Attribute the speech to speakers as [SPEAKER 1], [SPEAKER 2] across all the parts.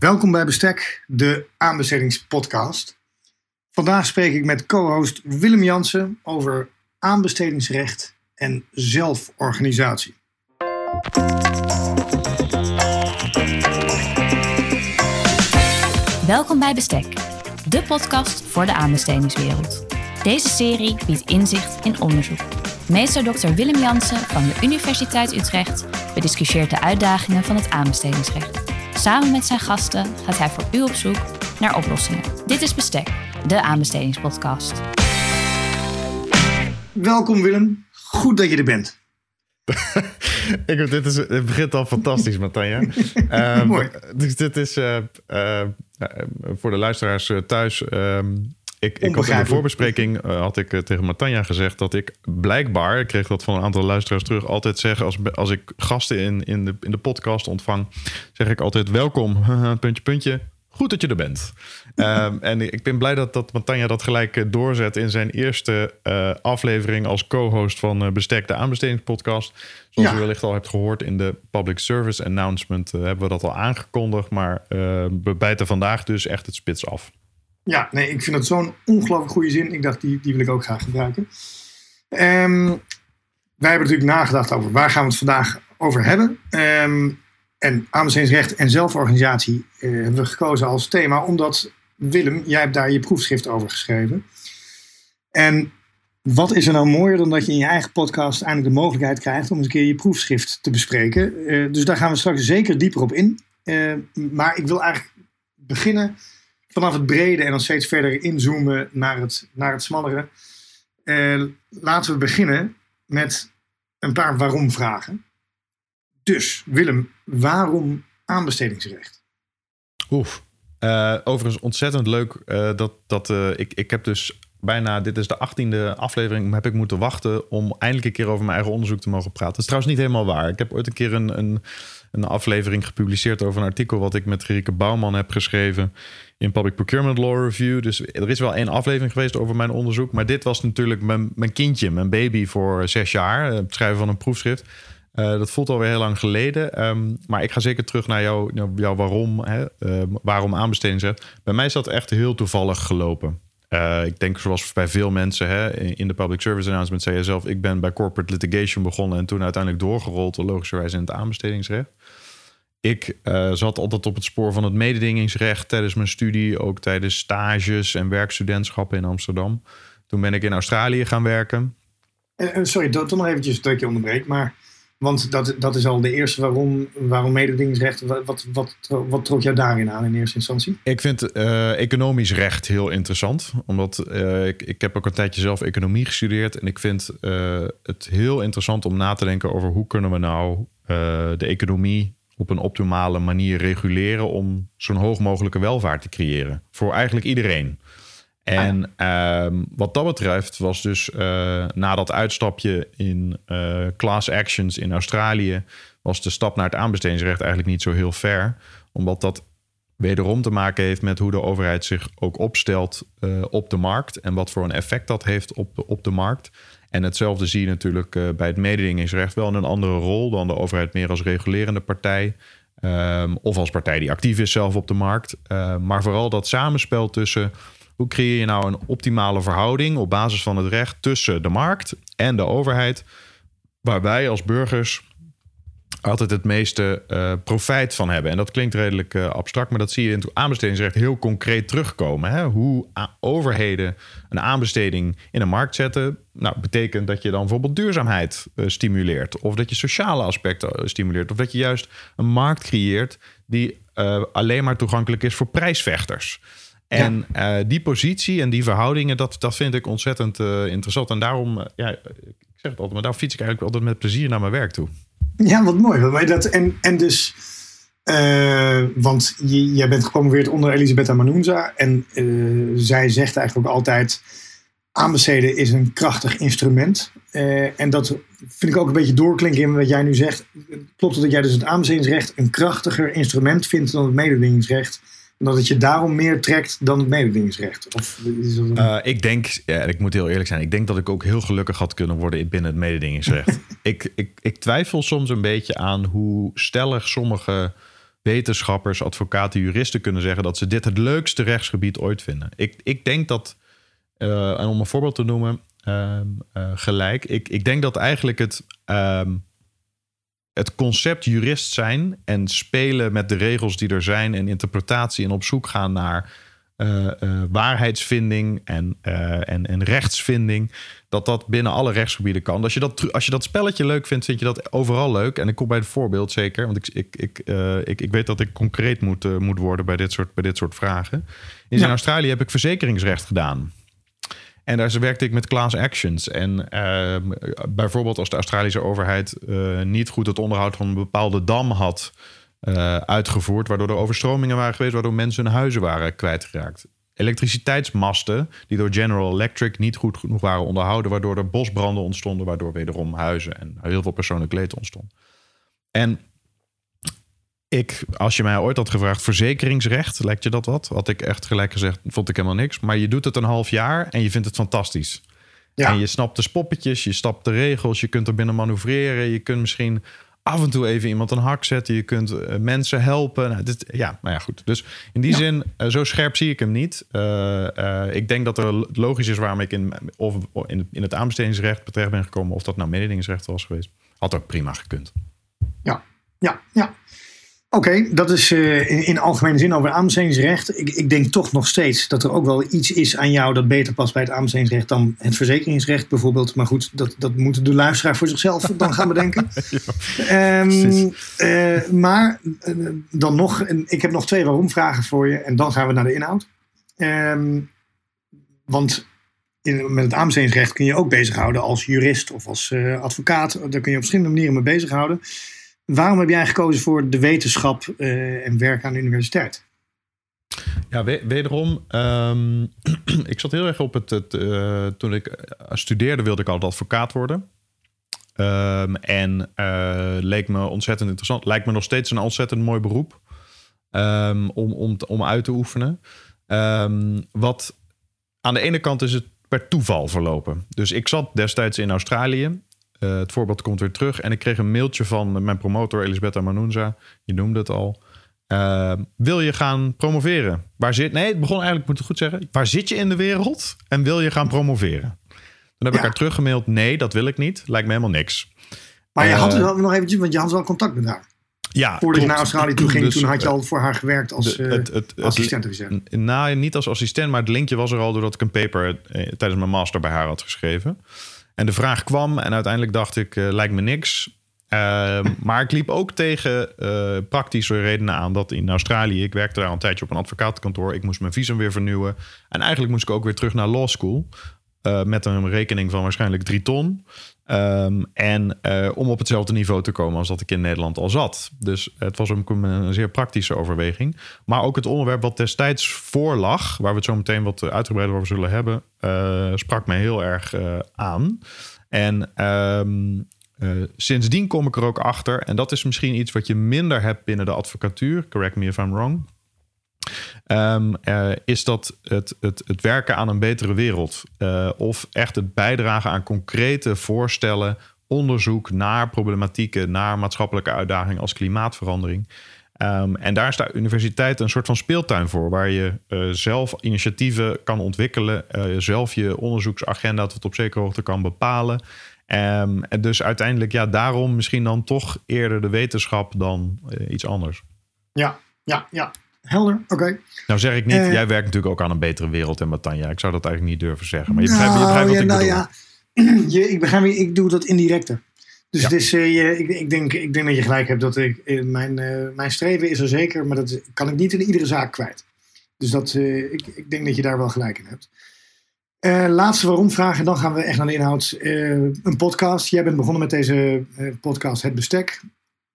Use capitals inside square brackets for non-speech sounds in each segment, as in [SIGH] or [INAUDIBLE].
[SPEAKER 1] Welkom bij Bestek, de aanbestedingspodcast. Vandaag spreek ik met co-host Willem Jansen over aanbestedingsrecht en zelforganisatie.
[SPEAKER 2] Welkom bij Bestek, de podcast voor de aanbestedingswereld. Deze serie biedt inzicht in onderzoek. Meester Dr. Willem Jansen van de Universiteit Utrecht bediscussieert de uitdagingen van het aanbestedingsrecht. Samen met zijn gasten gaat hij voor u op zoek naar oplossingen. Dit is Bestek, de aanbestedingspodcast.
[SPEAKER 1] Welkom Willem, goed dat je er bent. [LAUGHS]
[SPEAKER 3] Ik, dit is, het begint al fantastisch, Matanja. [LAUGHS]
[SPEAKER 1] Mooi.
[SPEAKER 3] Dus dit is uh, uh, voor de luisteraars thuis. Ehm, ik, ik had in de voorbespreking had ik tegen Matanja gezegd dat ik blijkbaar, ik kreeg dat van een aantal luisteraars terug, altijd zeg als, als ik gasten in, in, de, in de podcast ontvang, zeg ik altijd welkom, [LAUGHS] puntje, puntje. Goed dat je er bent. um, [LAUGHS] en ik ben blij dat, dat Matanja dat gelijk doorzet in zijn eerste uh, aflevering als co-host van Bestek, de aanbestedingspodcast. Zoals ja. u wellicht al hebt gehoord in de public service announcement hebben we dat al aangekondigd. Maar we bijten vandaag dus echt het spits af.
[SPEAKER 1] Ja, nee, ik vind het zo'n ongelooflijk goede zin. Ik dacht, die, die wil ik ook graag gebruiken. Um, wij hebben natuurlijk nagedacht over waar gaan we het vandaag over hebben. Um, en aanbestedingsrecht en zelforganisatie uh, hebben we gekozen als thema, omdat Willem, jij hebt daar je proefschrift over geschreven. En wat is er nou mooier dan dat je in je eigen podcast eindelijk de mogelijkheid krijgt om eens een keer je proefschrift te bespreken? Uh, dus daar gaan we straks zeker dieper op in. Uh, maar ik wil eigenlijk beginnen vanaf het brede en dan steeds verder inzoomen naar het, naar het smallere. Uh, laten we beginnen met een paar waarom-vragen. Dus, Willem, waarom aanbestedingsrecht?
[SPEAKER 3] Oef. Uh, overigens ontzettend leuk uh, dat, dat ik, ik heb dus bijna, dit is de achttiende aflevering, heb ik moeten wachten om eindelijk een keer over mijn eigen onderzoek te mogen praten. Dat is trouwens niet helemaal waar. Ik heb ooit een keer een, een, een aflevering gepubliceerd over een artikel wat ik met Gerike Bouwman heb geschreven in Public Procurement Law Review. Dus er is wel één aflevering geweest over mijn onderzoek. Maar dit was natuurlijk mijn, mijn kindje, mijn baby voor zes jaar. Het schrijven van een proefschrift. Uh, dat voelt alweer heel lang geleden. Um, maar ik ga zeker terug naar jou, jou waarom, hè, uh, waarom aanbestedingsrecht. Bij mij is dat echt heel toevallig gelopen. Uh, ik denk zoals bij veel mensen hè, in de public service announcement zei je zelf... ik ben bij corporate litigation begonnen en toen uiteindelijk doorgerold... logischerwijs in het aanbestedingsrecht. Ik uh, zat altijd op het spoor van het mededingingsrecht tijdens mijn studie, ook tijdens stages en werkstudentschappen in Amsterdam. Toen ben ik in Australië gaan werken.
[SPEAKER 1] Uh, sorry, toch nog eventjes dat je onderbreekt, maar want dat, dat is al de eerste waarom, waarom mededingingsrecht. Wat, wat, wat, wat trok jou daarin aan in eerste instantie?
[SPEAKER 3] Ik vind uh, economisch recht heel interessant. Omdat uh, ik, ik heb ook een tijdje zelf economie gestudeerd. En ik vind uh, het heel interessant om na te denken over hoe kunnen we nou de economie op een optimale manier reguleren om zo'n hoog mogelijke welvaart te creëren. Voor eigenlijk iedereen. En uh, wat dat betreft was dus uh, na dat uitstapje in uh, class actions in Australië, was de stap naar het aanbestedingsrecht eigenlijk niet zo heel ver. Omdat dat wederom te maken heeft met hoe de overheid zich ook opstelt uh, op de markt. En wat voor een effect dat heeft op op de markt. En hetzelfde zie je natuurlijk bij het mededingingsrecht wel in een andere rol dan de overheid meer als regulerende partij. Um, of als partij die actief is zelf op de markt. maar vooral dat samenspel tussen hoe creëer je nou een optimale verhouding op basis van het recht tussen de markt en de overheid, waar wij als burgers altijd het meeste uh, profijt van hebben. En dat klinkt redelijk uh, abstract, maar dat zie je in het aanbestedingsrecht heel concreet terugkomen. Hè? Hoe overheden een aanbesteding in een markt zetten, nou, betekent dat je dan bijvoorbeeld duurzaamheid uh, stimuleert, of dat je sociale aspecten stimuleert, of dat je juist een markt creëert die alleen maar toegankelijk is voor prijsvechters. En ja. die positie en die verhoudingen, dat, dat vind ik ontzettend interessant. En daarom, ja, ik zeg het altijd, maar daar fiets ik eigenlijk altijd met plezier naar mijn werk toe.
[SPEAKER 1] Ja, wat mooi. Dat, en, en dus, want je, jij bent gepromoveerd onder Elisabetta Manunza. En zij zegt eigenlijk ook altijd, aanbesteden is een krachtig instrument. en dat vind ik ook een beetje doorklinken in wat jij nu zegt. Klopt dat jij dus het aanbestedingsrecht een krachtiger instrument vindt dan het mededingingsrecht? Dat het je daarom meer trekt dan het mededingingsrecht? Of is dat een...
[SPEAKER 3] uh, ik denk, ja, ik moet heel eerlijk zijn, ik denk dat ik ook heel gelukkig had kunnen worden binnen het mededingingsrecht. [LAUGHS] ik, ik, ik twijfel soms een beetje aan hoe stellig sommige wetenschappers, advocaten, juristen kunnen zeggen dat ze dit het leukste rechtsgebied ooit vinden. Ik, ik denk dat, en om een voorbeeld te noemen, ehm, gelijk, ik, ik denk dat eigenlijk het. Ehm, het concept jurist zijn en spelen met de regels die er zijn en interpretatie en op zoek gaan naar uh, uh, waarheidsvinding en, uh, en, en rechtsvinding, dat dat binnen alle rechtsgebieden kan. Als je, dat, als je dat spelletje leuk vindt, vind je dat overal leuk. En ik kom bij het voorbeeld zeker, want ik, ik, ik, ik, ik weet dat ik concreet moet, moet worden bij dit soort, bij dit soort vragen. In ja. Australië heb ik verzekeringsrecht gedaan. En daar werkte ik met class actions. En uh, bijvoorbeeld als de Australische overheid uh, niet goed het onderhoud van een bepaalde dam had uh, uitgevoerd, waardoor er overstromingen waren geweest, waardoor mensen hun huizen waren kwijtgeraakt. Elektriciteitsmasten die door General Electric niet goed genoeg waren onderhouden, waardoor er bosbranden ontstonden, waardoor wederom huizen en heel veel persoonlijk leed ontstond. En ik, als je mij ooit had gevraagd, verzekeringsrecht, lijkt je dat wat? Had ik echt gelijk gezegd, vond ik helemaal niks. Maar je doet het een half jaar en je vindt het fantastisch. Ja. En je snapt de spoppetjes, je snapt de regels, je kunt er binnen manoeuvreren. Je kunt misschien af en toe even iemand een hak zetten. Je kunt uh, mensen helpen. Nou, dit, ja, nou ja, goed. Dus in die ja. zin, uh, zo scherp zie ik hem niet. Uh, ik denk dat er logisch is waarom ik in, of in, in het aanbestedingsrecht terecht ben gekomen. Of dat nou mededingingsrecht was geweest. Had ook prima gekund.
[SPEAKER 1] Ja, ja, ja. Oké, okay, dat is uh, in, in, algemene zin over aanbestedingsrecht. Ik, ik, denk toch nog steeds dat er ook wel iets is aan jou dat beter past bij het aanbestedingsrecht dan het verzekeringsrecht bijvoorbeeld. Maar goed, dat, dat moet de luisteraar voor zichzelf dan gaan bedenken. [LAUGHS] ja, um, uh, maar uh, dan nog, ik heb nog twee waarom vragen voor je en dan gaan we naar de inhoud. Um, want in, met het aanbestedingsrecht kun je ook bezighouden als jurist of als advocaat. Daar kun je op verschillende manieren mee bezighouden. Waarom heb jij gekozen voor de wetenschap uh, en werk aan de universiteit?
[SPEAKER 3] Ja, wederom. Um, [CLEARS THROAT] ik zat heel erg op het. het uh, toen ik studeerde, wilde ik altijd advocaat worden. Um, en leek me ontzettend interessant. Lijkt me nog steeds een ontzettend mooi beroep um, om, om, om uit te oefenen. wat aan de ene kant is het per toeval verlopen. Dus ik zat destijds in Australië. Uh, het voorbeeld komt weer terug. En ik kreeg een mailtje van mijn promotor Elisabetta Manunza. Je noemde het al. Uh, wil je gaan promoveren? Waar zit... Nee, het begon eigenlijk, moet ik goed zeggen. Waar zit je in de wereld en wil je gaan promoveren? Toen heb ja. ik haar teruggemaild. Nee, dat wil ik niet. Lijkt me helemaal niks.
[SPEAKER 1] Maar je had uh, wel nog eventjes, want je had wel contact met haar.
[SPEAKER 3] Ja,
[SPEAKER 1] Voordat klopt. je naar Australië toe ging, dus, toen had je al voor haar gewerkt als de, het, het, assistent.
[SPEAKER 3] Nou, niet als assistent, maar het linkje was er al doordat ik een paper tijdens mijn master bij haar had geschreven. En de vraag kwam en uiteindelijk dacht ik, uh, lijkt me niks. Uh, [LAUGHS] maar ik liep ook tegen uh, praktische redenen aan dat in Australië, ik werkte daar een tijdje op een advocatenkantoor, ik moest mijn visum weer vernieuwen. En eigenlijk moest ik ook weer terug naar law school. Uh, met een rekening van waarschijnlijk drie ton. Um, en uh, om op hetzelfde niveau te komen als dat ik in Nederland al zat. Dus het was een, een, zeer praktische overweging. Maar ook het onderwerp wat destijds voorlag, waar we het zo meteen wat uitgebreider over zullen hebben, uh, sprak mij heel erg uh, aan. En um, sindsdien kom ik er ook achter, en dat is misschien iets wat je minder hebt binnen de advocatuur. Correct me if I'm wrong. Um, uh, is dat het, het, het werken aan een betere wereld. Uh, of echt het bijdragen aan concrete voorstellen, onderzoek naar problematieken, naar maatschappelijke uitdagingen als klimaatverandering. Um, en daar de universiteit een soort van speeltuin voor, waar je uh, zelf initiatieven kan ontwikkelen, zelf je onderzoeksagenda tot op zekere hoogte kan bepalen. Um, en dus uiteindelijk, ja, daarom misschien dan toch eerder de wetenschap dan iets anders.
[SPEAKER 1] Ja, ja, ja. Helder, oké.
[SPEAKER 3] Nou zeg ik niet, uh, jij werkt natuurlijk ook aan een betere wereld en Matanja. Ik zou dat eigenlijk niet durven zeggen. Maar je begrijpt, nou, je begrijpt wat ja, ik nou,
[SPEAKER 1] bedoel. Ja. [CLEARS THROAT] Je, ik begrijp, ik doe dat indirecte. Dus ja. het is, uh, je, ik, ik, denk, ik denk dat je gelijk hebt. Dat ik, uh, mijn, mijn streven is er zeker, maar dat kan ik niet in iedere zaak kwijt. Dus dat, ik, ik denk dat je daar wel gelijk in hebt. laatste waarom vragen, dan gaan we echt naar de inhoud. een podcast. Jij bent begonnen met deze podcast Het Bestek.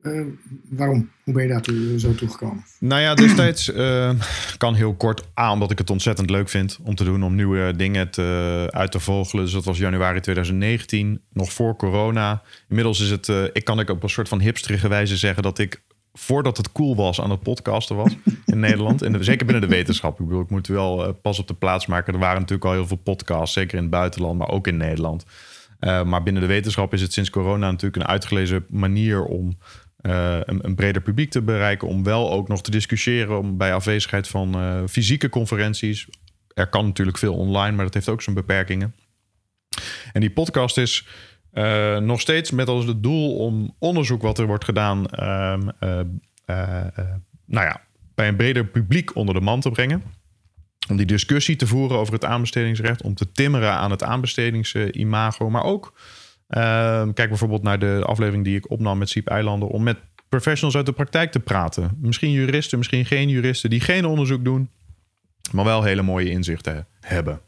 [SPEAKER 1] Uh, waarom? Hoe ben je daar toe, zo toegekomen?
[SPEAKER 3] Nou ja, destijds uh, [CLEARS THROAT] kan heel kort aan, omdat ik het ontzettend leuk vind om te doen, om nieuwe dingen te, uit te vogelen. Dus dat was januari 2019, nog voor corona. Inmiddels is het, uh, ik kan ik op een soort van hipsterige wijze zeggen dat ik voordat het cool was aan het podcasten was [LAUGHS] in Nederland. En zeker binnen de wetenschap. Ik bedoel, ik moet wel pas op de plaats maken. Er waren natuurlijk al heel veel podcasts, zeker in het buitenland, maar ook in Nederland. maar binnen de wetenschap is het sinds corona natuurlijk een uitgelezen manier om een, een, breder publiek te bereiken. Om wel ook nog te discussiëren om, bij afwezigheid van fysieke conferenties. Er kan natuurlijk veel online, maar dat heeft ook zijn beperkingen. En die podcast is nog steeds met als het doel om onderzoek wat er wordt gedaan. Ehm, nou ja, bij een breder publiek onder de man te brengen. Om die discussie te voeren over het aanbestedingsrecht. Om te timmeren aan het aanbestedingsimago. Maar ook, kijk bijvoorbeeld naar de aflevering die ik opnam met Siep Eilanden. Om met professionals uit de praktijk te praten. Misschien juristen, misschien geen juristen. Die geen onderzoek doen. Maar wel hele mooie inzichten hebben.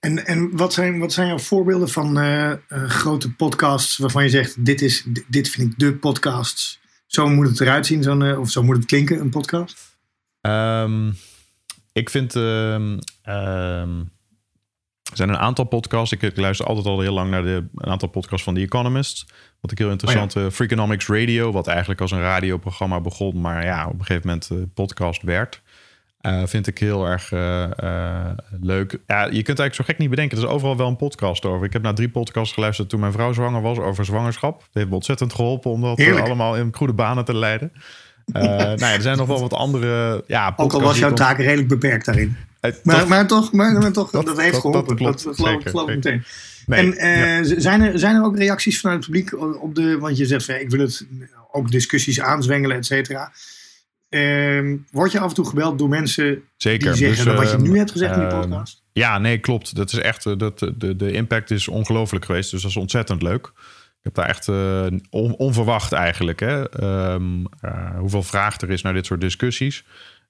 [SPEAKER 1] En, en wat, zijn, wat zijn jouw voorbeelden van uh, grote podcasts waarvan je zegt: dit, is, dit vind ik de podcast. Zo moet het eruit zien, zo'n, uh, of zo moet het klinken, een podcast?
[SPEAKER 3] Um, ik vind. Uh, er zijn een aantal podcasts. Ik, luister altijd al heel lang naar de, een aantal podcasts van The Economist. Wat ik heel interessant oh ja. Freakonomics Radio, wat eigenlijk als een radioprogramma begon, maar ja, op een gegeven moment uh, podcast werd. Uh, vind ik heel erg leuk. Ja, je kunt eigenlijk zo gek niet bedenken. Er is overal wel een podcast over. Ik heb naar drie podcasts geluisterd toen mijn vrouw zwanger was over zwangerschap. Het heeft me ontzettend geholpen om dat allemaal in goede banen te leiden. Uh, nou ja, er zijn nog wel wat andere. Ja,
[SPEAKER 1] Ook al was jouw taak redelijk beperkt daarin. Uh, maar, maar, toch, maar, maar toch dat, dat, heeft geholpen. Dat, klopt, dat geloof, ik meteen. Nee, en uh, ja. zijn, er, zijn er ook reacties vanuit het publiek op de. Want je zegt, van, ik wil het ook discussies aanzwengelen, et cetera. Ehm, word je af en toe gebeld door mensen Zeker. die zeggen dus, wat je nu hebt gezegd in die ehm, podcast?
[SPEAKER 3] Ja, nee, klopt. Dat is echt, dat, de, de impact is ongelooflijk geweest. Dus dat is ontzettend leuk heb daar echt uh, onverwacht eigenlijk. Hè? Um, uh, hoeveel vraag er is naar dit soort discussies.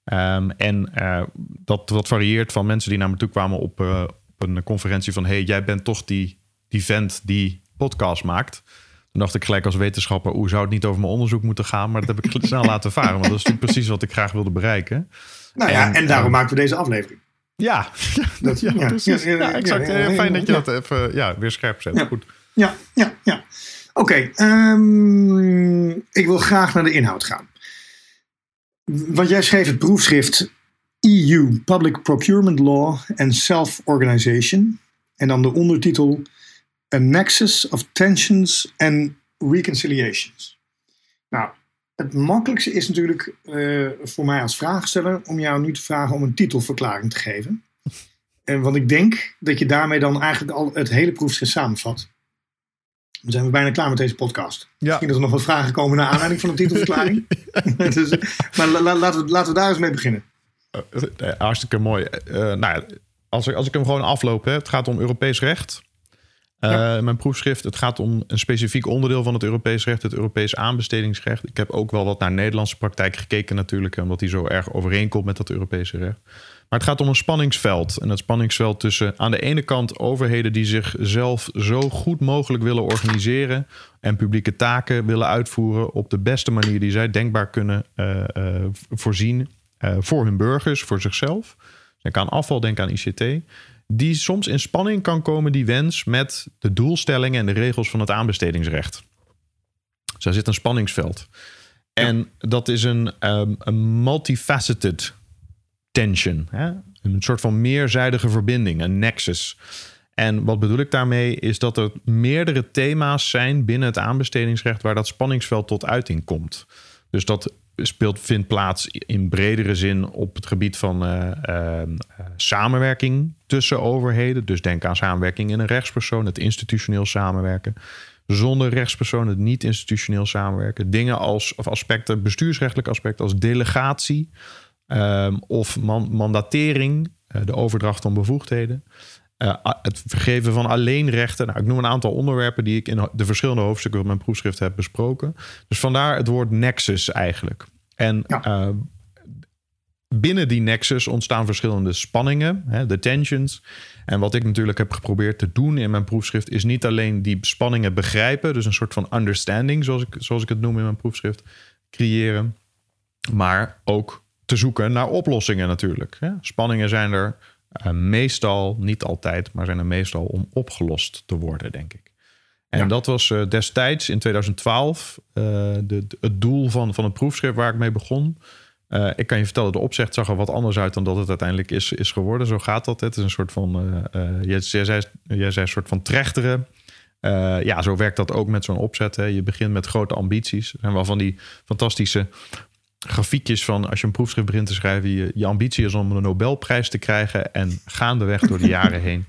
[SPEAKER 3] Um, en uh, dat, dat varieert van mensen die naar me toe kwamen op, op een conferentie van... hey, jij bent toch die, die vent die podcast maakt. Toen dacht ik gelijk als wetenschapper... hoe zou het niet over mijn onderzoek moeten gaan? Maar dat heb ik [LAUGHS] snel laten varen. Want dat is natuurlijk precies wat ik graag wilde bereiken.
[SPEAKER 1] Nou ja, en, en daarom maken we deze aflevering.
[SPEAKER 3] Ja, dat, [LAUGHS] ja, ja, precies. Ja, exact. Fijn dat je dat even ja, weer scherp zet. Goed.
[SPEAKER 1] Ja, ja, ja. Oké, um, ik wil graag naar de inhoud gaan. Want jij schreef het proefschrift EU Public Procurement Law and Self-Organization. En dan de ondertitel A Nexus of Tensions and Reconciliations. Nou, het makkelijkste is natuurlijk uh, voor mij als vraagsteller om jou nu te vragen om een titelverklaring te geven. En want ik denk dat je daarmee dan eigenlijk al het hele proefschrift samenvat. Dan zijn we bijna klaar met deze podcast. Ja. Misschien dat er nog wat vragen komen naar aanleiding van de titelverklaring. [LAUGHS] [LAUGHS] dus, maar laten, we, laten we daar eens mee beginnen.
[SPEAKER 3] Uh, hartstikke mooi. Uh, nou ja, als, ik, als ik hem gewoon afloop, hè, het gaat om Europees recht. Uh, Mijn proefschrift, het gaat om een specifiek onderdeel van het Europees recht, het Europees aanbestedingsrecht. Ik heb ook wel wat naar Nederlandse praktijk gekeken natuurlijk, omdat die zo erg overeenkomt met dat Europese recht. Maar het gaat om een spanningsveld. En dat spanningsveld tussen aan de ene kant overheden die zichzelf zo goed mogelijk willen organiseren en publieke taken willen uitvoeren op de beste manier die zij denkbaar kunnen uh, uh, voorzien uh, voor hun burgers, voor zichzelf. Denk aan afval, denk aan ICT. Die soms in spanning kan komen, die wens, met de doelstellingen en de regels van het aanbestedingsrecht. Dus daar zit een spanningsveld. En dat is een, um, een multifaceted Hè? Een soort van meerzijdige verbinding, een nexus. En wat bedoel ik daarmee is dat er meerdere thema's zijn binnen het aanbestedingsrecht waar dat spanningsveld tot uiting komt. Dus dat speelt, vindt plaats in bredere zin op het gebied van uh, uh, samenwerking tussen overheden. Dus denk aan samenwerking in een rechtspersoon, het institutioneel samenwerken. Zonder rechtspersoon het niet-institutioneel samenwerken. Dingen als of aspecten, bestuursrechtelijke aspecten als delegatie. Ehm, of mandatering, uh, de overdracht van bevoegdheden. Uh, het vergeven van alleenrechten. Nou, ik noem een aantal onderwerpen die ik in de verschillende hoofdstukken van mijn proefschrift heb besproken. Dus vandaar het woord nexus eigenlijk. En uh, binnen die nexus ontstaan verschillende spanningen, hè, de tensions. En wat ik natuurlijk heb geprobeerd te doen in mijn proefschrift, is niet alleen die spanningen begrijpen, dus een soort van understanding, zoals ik, zoals ik het noem in mijn proefschrift, creëren, maar ook te zoeken naar oplossingen natuurlijk. Spanningen zijn er uh, meestal, niet altijd, maar zijn er meestal om opgelost te worden, denk ik. En dat was uh, destijds in 2012 uh, de, het doel van, van het proefschrift waar ik mee begon. ik kan je vertellen, de opzet zag er wat anders uit dan dat het uiteindelijk is, is geworden. Zo gaat dat. Het is een soort van, jij, jij, zei, jij zei een soort van trechteren. Uh, ja, zo werkt dat ook met zo'n opzet. Hè. Je begint met grote ambities. En wel van die fantastische grafiekjes van als je een proefschrift begint te schrijven. Je, je ambitie is om een Nobelprijs te krijgen. En gaandeweg door de [LAUGHS] jaren heen,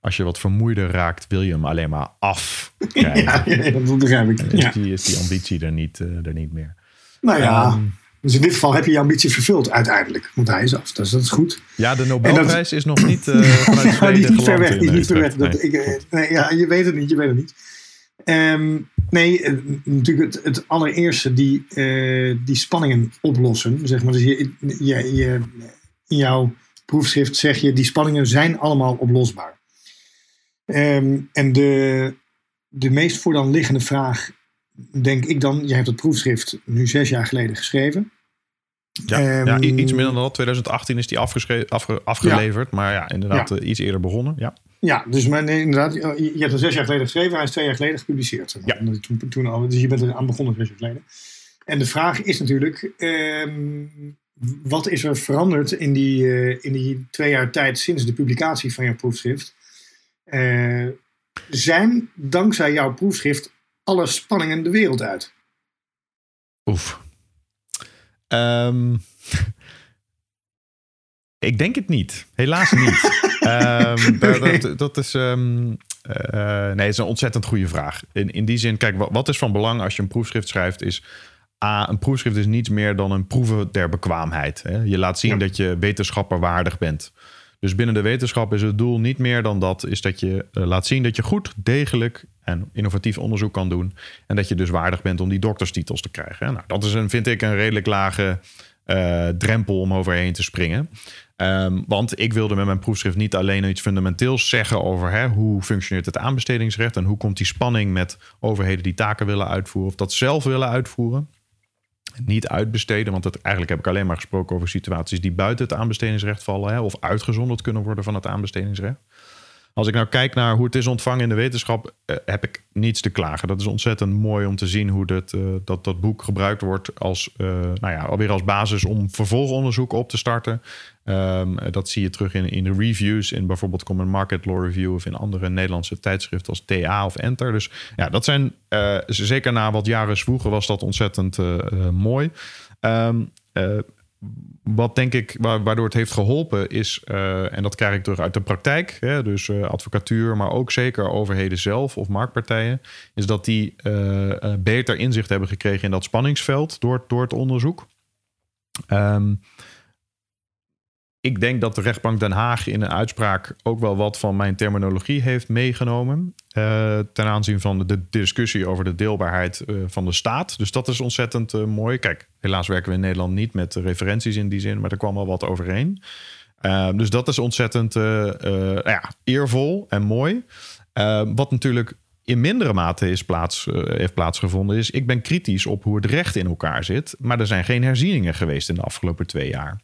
[SPEAKER 3] als je wat vermoeider raakt, wil je hem alleen maar af. [LAUGHS]
[SPEAKER 1] Ja, ja, dat begrijp ik.
[SPEAKER 3] Is, die, is die ambitie er niet, uh, er niet meer.
[SPEAKER 1] Nou ja. Um, dus in dit geval heb je je ambitie vervuld uiteindelijk. Want hij is af. Dus dat is goed.
[SPEAKER 3] Ja, de Nobelprijs is nog niet uh, [LAUGHS] ja, die is
[SPEAKER 1] niet ver weg. Die is niet ver weg. Dat, ik, eh, nee, ja, je weet het niet. Je weet het niet. Um, nee, eh, natuurlijk het, het allereerste die, uh, die spanningen oplossen. Zeg maar. Dus je, je, je, in jouw proefschrift zeg je, die spanningen zijn allemaal oplosbaar. Um, en de, de meest voor dan liggende vraag, denk ik dan, jij hebt het proefschrift nu zes jaar geleden geschreven.
[SPEAKER 3] Ja, ja, iets ehm, minder dan dat. 2018 is die afge, afgeleverd. Maar ja, inderdaad eh, iets eerder begonnen. Ja,
[SPEAKER 1] ja dus nee, inderdaad, je hebt hem zes jaar geleden geschreven. Hij is twee jaar geleden gepubliceerd. Ja. Toen, toen al, dus je bent er aan begonnen zes jaar geleden. En de vraag is natuurlijk, um, wat is er veranderd in die, uh, in die twee jaar tijd sinds de publicatie van jouw proefschrift? Uh, zijn dankzij jouw proefschrift alle spanningen de wereld uit?
[SPEAKER 3] Oef. Um, [LAUGHS] ik denk het niet. Helaas niet. [LAUGHS] um, [LAUGHS] dat, dat, is. Um, uh, nee, het is een ontzettend goede vraag. In, in die zin, kijk, wat, wat is van belang als je een proefschrift schrijft, is. A, een proefschrift is niets meer dan een proeven der bekwaamheid. Hè? Je laat zien dat je wetenschapperwaardig bent. Dus binnen de wetenschap is het doel niet meer dan dat, is dat je uh, laat zien dat je goed, degelijk en innovatief onderzoek kan doen. En dat je dus waardig bent om die dokterstitels te krijgen. Nou, dat is een, vind ik een redelijk lage uh, drempel om overheen te springen. Um, want ik wilde met mijn proefschrift niet alleen iets fundamenteels zeggen over hè, hoe functioneert het aanbestedingsrecht en hoe komt die spanning met overheden die taken willen uitvoeren of dat zelf willen uitvoeren niet uitbesteden. Want eigenlijk heb ik alleen maar gesproken over situaties die buiten het aanbestedingsrecht vallen. Hè, of uitgezonderd kunnen worden van het aanbestedingsrecht. Als ik nou kijk naar hoe het is ontvangen in de wetenschap, eh, heb ik niets te klagen. Dat is ontzettend mooi om te zien hoe dat, uh, dat, dat boek gebruikt wordt als, uh, nou ja, alweer als basis om vervolgonderzoek op te starten. Um, dat zie je terug in, in de reviews, in bijvoorbeeld Common Market Law Review of in andere Nederlandse tijdschriften als TA of Enter. Dus ja, dat zijn zeker na wat jaren zwoegen was dat ontzettend mooi. Um, wat denk ik, waardoor het heeft geholpen, is, uh, en dat krijg ik terug uit de praktijk, hè, dus uh, advocatuur, maar ook zeker overheden zelf of marktpartijen, is dat die uh, beter inzicht hebben gekregen in dat spanningsveld door, door het onderzoek. Um, ik denk dat de rechtbank Den Haag in een uitspraak ook wel wat van mijn terminologie heeft meegenomen. Uh, ten aanzien van de discussie over de deelbaarheid uh, van de staat. Dus dat is ontzettend uh, mooi. Kijk, helaas werken we in Nederland niet met referenties in die zin, maar er kwam wel wat overheen. dus dat is ontzettend ja, eervol en mooi. wat natuurlijk in mindere mate is plaats, heeft plaatsgevonden, is ik ben kritisch op hoe het recht in elkaar zit. Maar er zijn geen herzieningen geweest in de afgelopen twee jaar.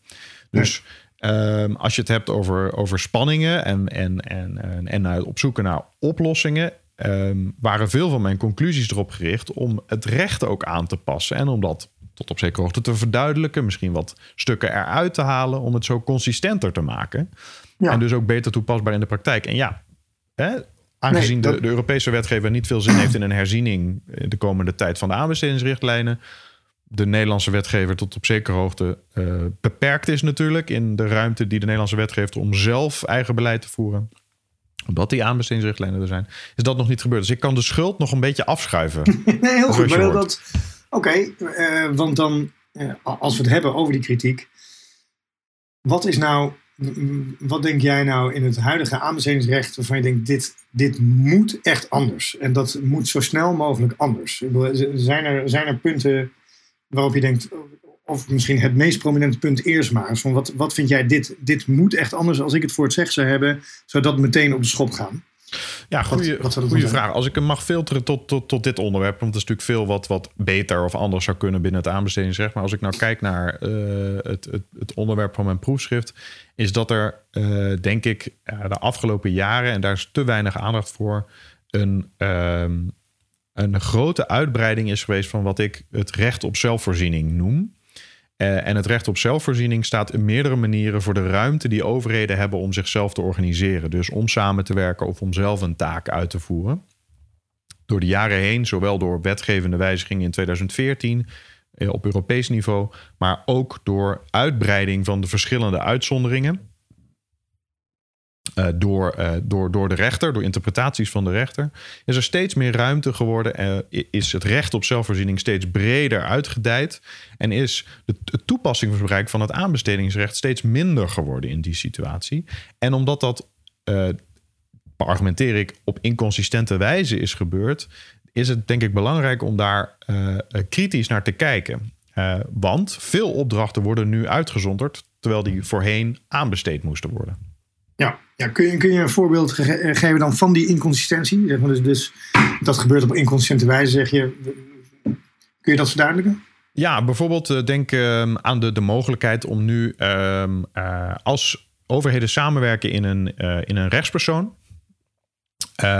[SPEAKER 3] Dus Um, als je het hebt over, over spanningen en, en, en, en, en op zoeken naar oplossingen, um, waren veel van mijn conclusies erop gericht om het recht ook aan te passen. En om dat tot op zekere hoogte te verduidelijken, misschien wat stukken eruit te halen om het zo consistenter te maken. Ja. En dus ook beter toepasbaar in de praktijk. En ja, hè, aangezien de, de Europese wetgever niet veel zin heeft in een herziening de komende tijd van de aanbestedingsrichtlijnen de Nederlandse wetgever tot op zekere hoogte uh, beperkt is natuurlijk in de ruimte die de Nederlandse wetgever om zelf eigen beleid te voeren. Omdat die aanbestedingsrichtlijnen er zijn, is dat nog niet gebeurd. Dus ik kan de schuld nog een beetje afschuiven. [LAUGHS]
[SPEAKER 1] nee, heel goed. Maar dat, Oké, uh, want dan, uh, als we het hebben over die kritiek, wat is nou, wat denk jij nou in het huidige aanbestedingsrecht waarvan je denkt, dit, dit moet echt anders. En dat moet zo snel mogelijk anders. Zijn er, zijn er punten waarop je denkt, of misschien het meest prominente punt eerst maar. Van wat, wat vind jij, dit, dit moet echt anders als ik het voor het zeggen zou hebben, zou dat meteen op de schop gaan?
[SPEAKER 3] Ja, goede vraag. Als ik hem mag filteren tot, tot, tot dit onderwerp, want er is natuurlijk veel wat, wat beter of anders zou kunnen binnen het aanbestedingsrecht. Maar als ik nou kijk naar uh, het, het, het, onderwerp van mijn proefschrift, is dat er, uh, denk ik, uh, de afgelopen jaren, en daar is te weinig aandacht voor, een, ehm, een grote uitbreiding is geweest van wat ik het recht op zelfvoorziening noem. Uh, en het recht op zelfvoorziening staat in meerdere manieren voor de ruimte die overheden hebben om zichzelf te organiseren. Dus om samen te werken of om zelf een taak uit te voeren. door de jaren heen, zowel door wetgevende wijzigingen in 2014 eh, op Europees niveau, maar ook door uitbreiding van de verschillende uitzonderingen. Uh, door, uh, door, door de rechter, door interpretaties van de rechter, is er steeds meer ruimte geworden. Uh, is het recht op zelfvoorziening steeds breder uitgedijd. En is de, het toepassingsbereik van het aanbestedingsrecht steeds minder geworden in die situatie. En omdat dat, argumenteer ik, op inconsistente wijze is gebeurd, is het denk ik belangrijk om daar kritisch naar te kijken. want veel opdrachten worden nu uitgezonderd, terwijl die voorheen aanbesteed moesten worden.
[SPEAKER 1] Ja, ja kun, je, kun je een voorbeeld ge geven dan van die inconsistentie? Zeg maar dus, dus dat gebeurt op inconsistente wijze, zeg je. Kun je dat verduidelijken?
[SPEAKER 3] Ja, bijvoorbeeld uh, denk uh, aan de, de mogelijkheid om nu uh, als overheden samenwerken in een, in een rechtspersoon.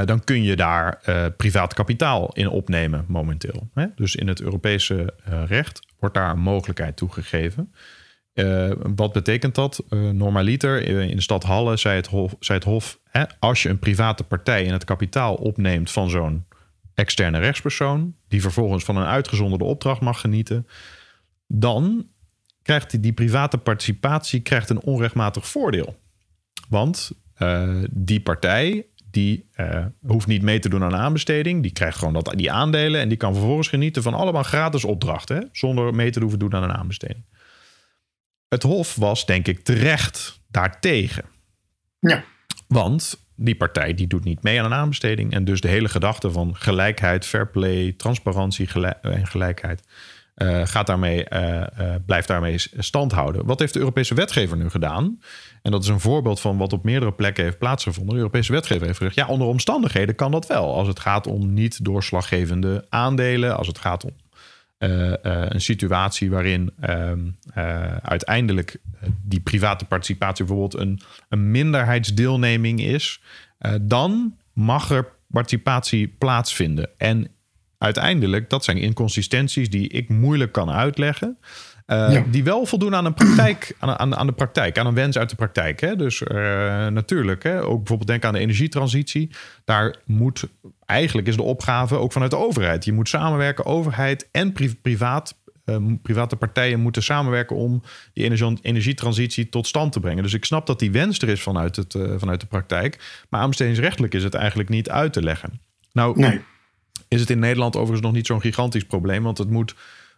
[SPEAKER 3] dan kun je daar privaat kapitaal in opnemen momenteel. Hè? Dus in het Europese recht wordt daar een mogelijkheid toegegeven. Uh, wat betekent dat? Uh, normaliter in de stad Halle zei het Hof, zei het hof hè, als je een private partij in het kapitaal opneemt van zo'n externe rechtspersoon, die vervolgens van een uitgezonderde opdracht mag genieten, dan krijgt die, die private participatie krijgt een onrechtmatig voordeel. Want die partij die hoeft niet mee te doen aan aanbesteding. Die krijgt gewoon dat, die aandelen en die kan vervolgens genieten van allemaal gratis opdrachten. Hè, zonder mee te hoeven doen aan een aanbesteding. Het Hof was, denk ik, terecht daartegen.
[SPEAKER 1] Ja.
[SPEAKER 3] Want die partij die doet niet mee aan een aanbesteding. En dus de hele gedachte van gelijkheid, fair play, transparantie en gelijkheid. Uh, gaat daarmee, uh, uh, blijft daarmee stand houden. Wat heeft de Europese wetgever nu gedaan? En dat is een voorbeeld van wat op meerdere plekken heeft plaatsgevonden. De Europese wetgever heeft gezegd: ja, onder omstandigheden kan dat wel. Als het gaat om niet doorslaggevende aandelen, als het gaat om een situatie waarin uh, uiteindelijk die private participatie bijvoorbeeld een, een minderheidsdeelneming is, dan mag er participatie plaatsvinden. En uiteindelijk, dat zijn inconsistenties die ik moeilijk kan uitleggen. Uh, Die wel voldoen aan een praktijk, aan, aan, aan, de praktijk, aan een wens uit de praktijk. Hè? Dus uh, natuurlijk, hè? ook bijvoorbeeld denk aan de energietransitie. Daar moet eigenlijk is de opgave ook vanuit de overheid. Je moet samenwerken, overheid en pri privaat. Uh, private partijen moeten samenwerken om die energie energietransitie tot stand te brengen. Dus ik snap dat die wens er is vanuit, het, vanuit de praktijk. Maar aanbestedingsrechtelijk is het eigenlijk niet uit te leggen. Nou, nee. is het in Nederland overigens nog niet zo'n gigantisch probleem, want het moet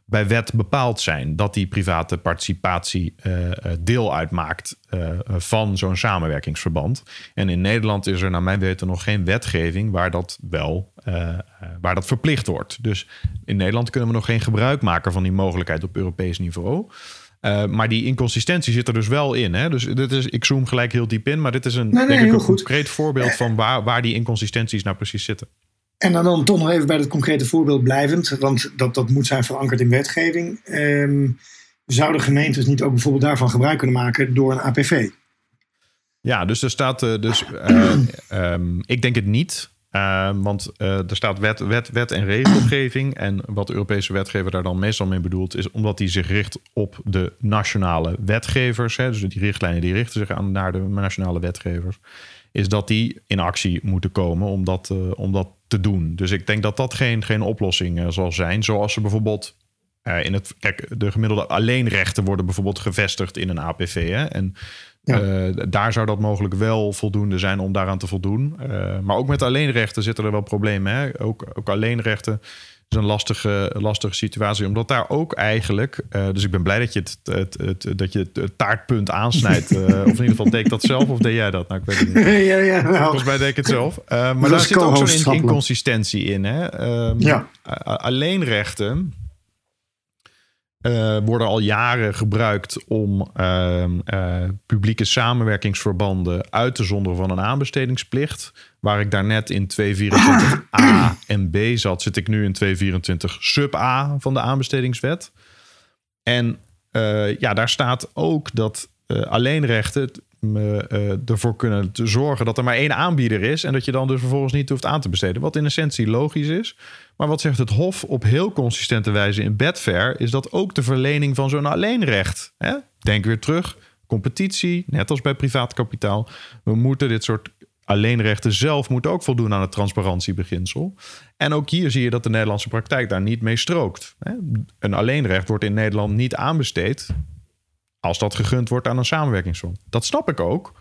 [SPEAKER 3] bij wet bepaald zijn dat die private participatie uh, deel uitmaakt uh, van zo'n samenwerkingsverband. En in Nederland is er naar mijn weten nog geen wetgeving waar dat wel waar dat verplicht wordt. Dus in Nederland kunnen we nog geen gebruik maken van die mogelijkheid op Europees niveau. Uh, maar die inconsistentie zit er dus wel in. Hè? Dus dit is, ik zoom gelijk heel diep in, maar dit is een, nee, nee, denk ik, een concreet voorbeeld van waar, waar die inconsistenties nou precies zitten.
[SPEAKER 1] En dan, dan toch nog even bij het concrete voorbeeld blijvend, want dat, dat moet zijn verankerd in wetgeving. Um, zouden gemeentes niet ook bijvoorbeeld daarvan gebruik kunnen maken door een APV?
[SPEAKER 3] Ja, dus er staat uh, dus, uh, um, ik denk het niet. Uh, want er staat wet, wet, wet en regelgeving. En wat de Europese wetgever daar dan meestal mee bedoelt, is omdat hij zich richt op de nationale wetgevers. Hè, dus die richtlijnen die richten zich aan naar de nationale wetgevers. Is dat die in actie moeten komen om dat, om dat te doen. Dus ik denk dat dat geen, geen oplossing uh, zal zijn. Zoals ze bijvoorbeeld uh, in het. Kijk, de gemiddelde alleenrechten worden bijvoorbeeld gevestigd in een APV. Hè? En daar zou dat mogelijk wel voldoende zijn om daaraan te voldoen. maar ook met alleenrechten zitten er wel problemen. Hè? Ook, ook alleenrechten is een lastige, lastige situatie. Omdat daar ook eigenlijk. Uh, dus ik ben blij dat je het, het, het, dat je het taartpunt aansnijdt. Uh, [LAUGHS] of in ieder geval deed ik dat zelf of deed jij dat? Nou, ik weet het niet. [LAUGHS]
[SPEAKER 1] ja, ja, nou.
[SPEAKER 3] Volgens mij deed ik het zelf. Uh, maar daar zit ook zo'n inconsistentie in. Hè? Um, ja. Alleenrechten worden al jaren gebruikt om uh, publieke samenwerkingsverbanden uit te zonderen van een aanbestedingsplicht. Waar ik daarnet in 224a [LAUGHS] en b zat, zit ik nu in 224 sub a van de aanbestedingswet. En eh, ja, daar staat ook dat alleenrechten uh, ervoor kunnen zorgen dat er maar één aanbieder is. En dat je dan dus vervolgens niet hoeft aan te besteden. Wat in essentie logisch is. Maar wat zegt het Hof op heel consistente wijze in Bedfair, is dat ook de verlening van zo'n alleenrecht. Hè? Denk weer terug. Competitie, net als bij privaat kapitaal. We moeten dit soort alleenrechten zelf moeten ook voldoen aan het transparantiebeginsel. En ook hier zie je dat de Nederlandse praktijk daar niet mee strookt. Een alleenrecht wordt in Nederland niet aanbesteed als dat gegund wordt aan een samenwerkingsfonds. Dat snap ik ook,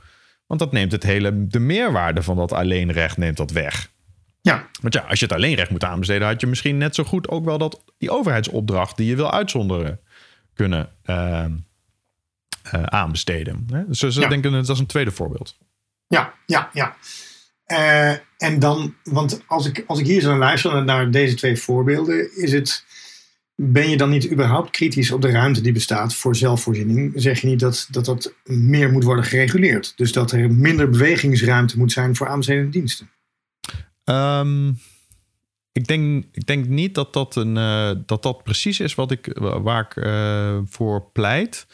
[SPEAKER 3] want dat neemt het hele, de meerwaarde van dat alleenrecht neemt dat weg.
[SPEAKER 1] Ja.
[SPEAKER 3] Want ja, als je het alleenrecht moet aanbesteden, had je misschien net zo goed ook wel dat die overheidsopdracht die je wil uitzonderen kunnen uh, uh, aanbesteden. Dus ja. dat is een tweede voorbeeld.
[SPEAKER 1] Ja, ja, ja. Uh, en dan, want als ik, als ik hier zo luister naar deze twee voorbeelden, is het. Ben je dan niet überhaupt kritisch op de ruimte die bestaat voor zelfvoorziening? Zeg je niet dat dat, dat meer moet worden gereguleerd? Dus dat er minder bewegingsruimte moet zijn voor aanbestedende diensten?
[SPEAKER 3] Um, ik, denk, ik denk niet dat dat, een, uh, dat dat precies is wat ik, waar ik uh, voor pleit.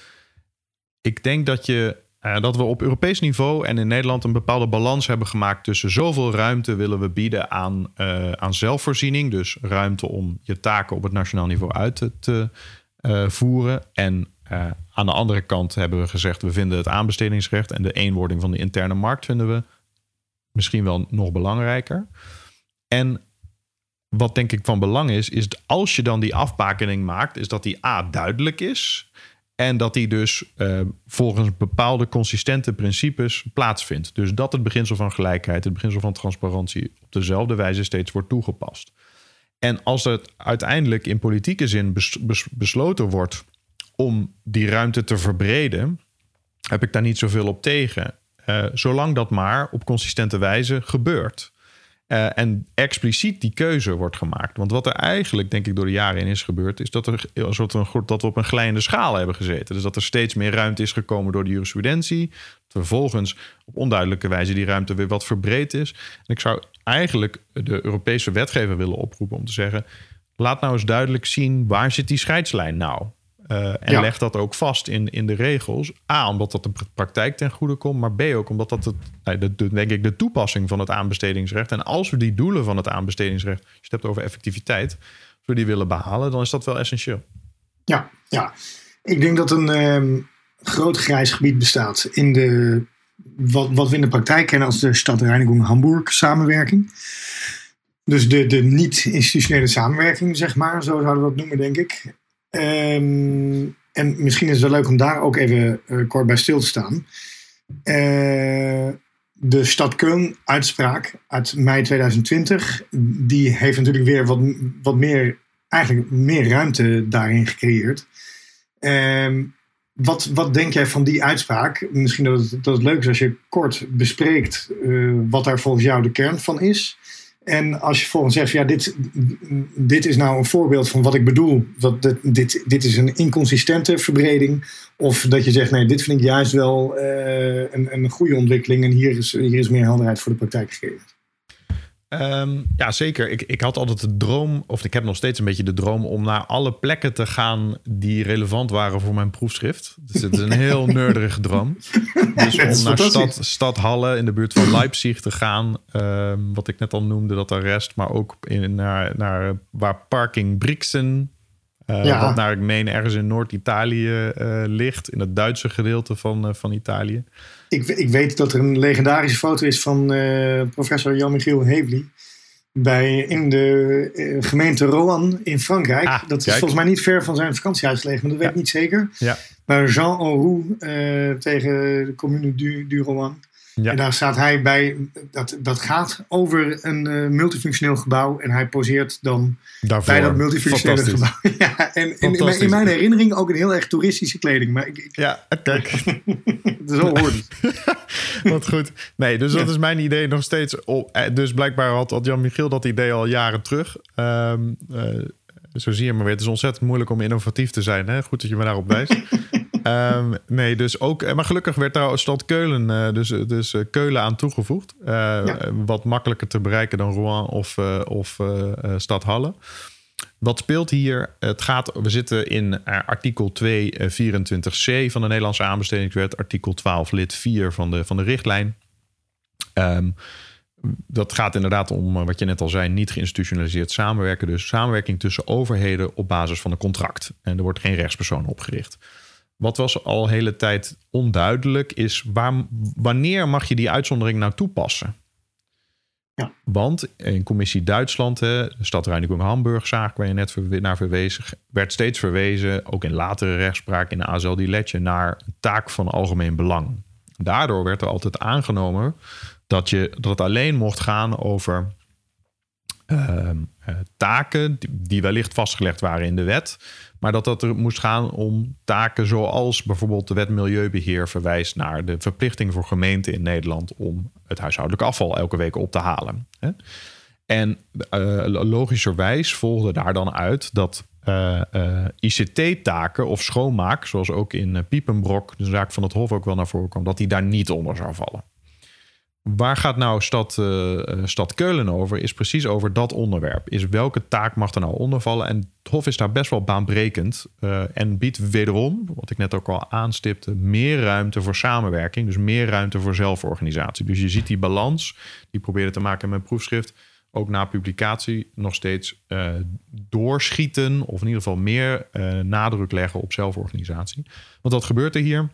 [SPEAKER 3] Ik denk dat, je, uh, dat we op Europees niveau en in Nederland een bepaalde balans hebben gemaakt tussen zoveel ruimte willen we bieden aan, aan zelfvoorziening. Dus ruimte om je taken op het nationaal niveau uit te, te voeren. En aan de andere kant hebben we gezegd, we vinden het aanbestedingsrecht en de eenwording van de interne markt vinden we misschien wel nog belangrijker. En wat denk ik van belang is, is als je dan die afbakening maakt, is dat die A duidelijk is. En dat die dus uh, volgens bepaalde consistente principes plaatsvindt. Dus dat het beginsel van gelijkheid, het beginsel van transparantie op dezelfde wijze steeds wordt toegepast. En als het uiteindelijk in politieke zin bes bes besloten wordt om die ruimte te verbreden, heb ik daar niet zoveel op tegen. Uh, zolang dat maar op consistente wijze gebeurt. Uh, en expliciet die keuze wordt gemaakt. Want wat er eigenlijk, denk ik, door de jaren in is gebeurd, is dat, er, soort een, dat we op een glijende schaal hebben gezeten. Dus dat er steeds meer ruimte is gekomen door de jurisprudentie. Vervolgens op onduidelijke wijze die ruimte weer wat verbreed is. En ik zou eigenlijk de Europese wetgever willen oproepen om te zeggen: laat nou eens duidelijk zien waar zit die scheidslijn nou. Uh, en ja. leg dat ook vast in, in de regels. A, omdat dat de praktijk ten goede komt. Maar B, ook omdat dat het, de, de, denk ik, de toepassing van het aanbestedingsrecht. En als we die doelen van het aanbestedingsrecht, als je het hebt over effectiviteit, als we die willen behalen, dan is dat wel essentieel.
[SPEAKER 1] Ja, ja. ik denk dat een um, groot grijs gebied bestaat in de, wat, wat we in de praktijk kennen als de Stadreinigung Hamburg samenwerking. Dus de, de niet-institutionele samenwerking, zeg maar, zo zouden we dat noemen, denk ik. Um, en misschien is het wel leuk om daar ook even uh, kort bij stil te staan. Uh, de stad Köln uitspraak uit mei 2020, die heeft natuurlijk weer wat, wat meer, eigenlijk meer ruimte daarin gecreëerd. Um, wat, wat denk jij van die uitspraak? Misschien dat het, dat leuk is als je kort bespreekt uh, wat daar volgens jou de kern van is. En als je volgens zegt, ja, dit, dit is nou een voorbeeld van wat ik bedoel. Dat, dit, dit, dit is een inconsistente verbreding. Of dat je zegt, nee, dit vind ik juist wel uh, een, een goede ontwikkeling. En hier is, hier is meer helderheid voor de praktijk gegeven.
[SPEAKER 3] Um, ja, zeker. Ik, ik had altijd de droom, of ik heb nog steeds een beetje de droom om naar alle plekken te gaan die relevant waren voor mijn proefschrift. Dus het is een heel [LAUGHS] nerdige droom. Dus om naar stad, stad Halle in de buurt van Leipzig te gaan, um, wat ik net al noemde, dat arrest, maar ook in, naar, naar waar Parking Brixen, uh, ja. wat naar ik meen ergens in Noord-Italië uh, ligt, in het Duitse gedeelte van, uh, van Italië.
[SPEAKER 1] Ik, ik, weet dat er een legendarische foto is van professor Jan-Michiel Hebli bij, in de gemeente Roanne in Frankrijk. Ah, dat is kijk. volgens mij niet ver van zijn vakantiehuis gelegen, maar dat weet ik niet zeker.
[SPEAKER 3] Ja.
[SPEAKER 1] Bij Jean Auroux tegen de commune du, du Roanne. Ja. En daar staat hij bij, dat, dat gaat over een uh, multifunctioneel gebouw. En hij poseert dan
[SPEAKER 3] Daarvoor.
[SPEAKER 1] bij dat multifunctionele gebouw. [LAUGHS] ja, en in, in, in, mijn herinnering ook een heel erg toeristische kleding. Maar ik, ik...
[SPEAKER 3] Ja, kijk. [LAUGHS]
[SPEAKER 1] het is al hoort. [LAUGHS]
[SPEAKER 3] Wat goed. Nee, dus dat is mijn idee nog steeds. Op, dus blijkbaar had, had Jan-Michiel dat idee al jaren terug. Um, uh, zo zie je maar weer. Het is ontzettend moeilijk om innovatief te zijn. Hè? Goed dat je me daarop wijst. Um, nee, dus ook. Maar gelukkig werd daar stad Keulen, uh, dus, dus uh, Keulen aan toegevoegd. Uh, ja. Wat makkelijker te bereiken dan Rouen of, of stad Halle. Wat speelt hier? Het gaat, we zitten in artikel 224c van de Nederlandse aanbestedingswet, artikel 12 lid 4 van de, van de richtlijn. Um, dat gaat inderdaad om wat je net al zei, niet geïnstitutionaliseerd samenwerken. Dus samenwerking tussen overheden op basis van een contract. En er wordt geen rechtspersoon opgericht. Wat was al hele tijd onduidelijk is waar, wanneer mag je die uitzondering nou toepassen?
[SPEAKER 1] Ja.
[SPEAKER 3] Want in commissie Duitsland, hè, stadreinigung Hamburg-zaak waar je net naar verwezen, werd steeds verwezen, ook in latere rechtspraak in de ASL Diletje, naar een taak van algemeen belang. Daardoor werd er altijd aangenomen dat, je, dat het alleen mocht gaan over Ehm, eh, taken die, wellicht vastgelegd waren in de wet. Maar dat dat er moest gaan om taken zoals bijvoorbeeld de wet Milieubeheer verwijst naar de verplichting voor gemeenten in Nederland om het huishoudelijk afval elke week op te halen. En uh, logischerwijs volgde daar dan uit dat uh, uh, ICT-taken of schoonmaak, zoals ook in Piepenbrok, de zaak van het Hof ook wel naar voren kwam, dat die daar niet onder zou vallen. Waar gaat nou stad, uh, stad Keulen over? Is precies over dat onderwerp. Is welke taak mag er nou onder vallen? En het Hof is daar best wel baanbrekend. Uh, en biedt wederom, wat ik net ook al aanstipte, meer ruimte voor samenwerking. Dus meer ruimte voor zelforganisatie. Dus je ziet die balans, die probeerde te maken in mijn proefschrift. Ook na publicatie nog steeds uh, doorschieten. Of in ieder geval meer nadruk leggen op zelforganisatie. Want wat gebeurt er hier?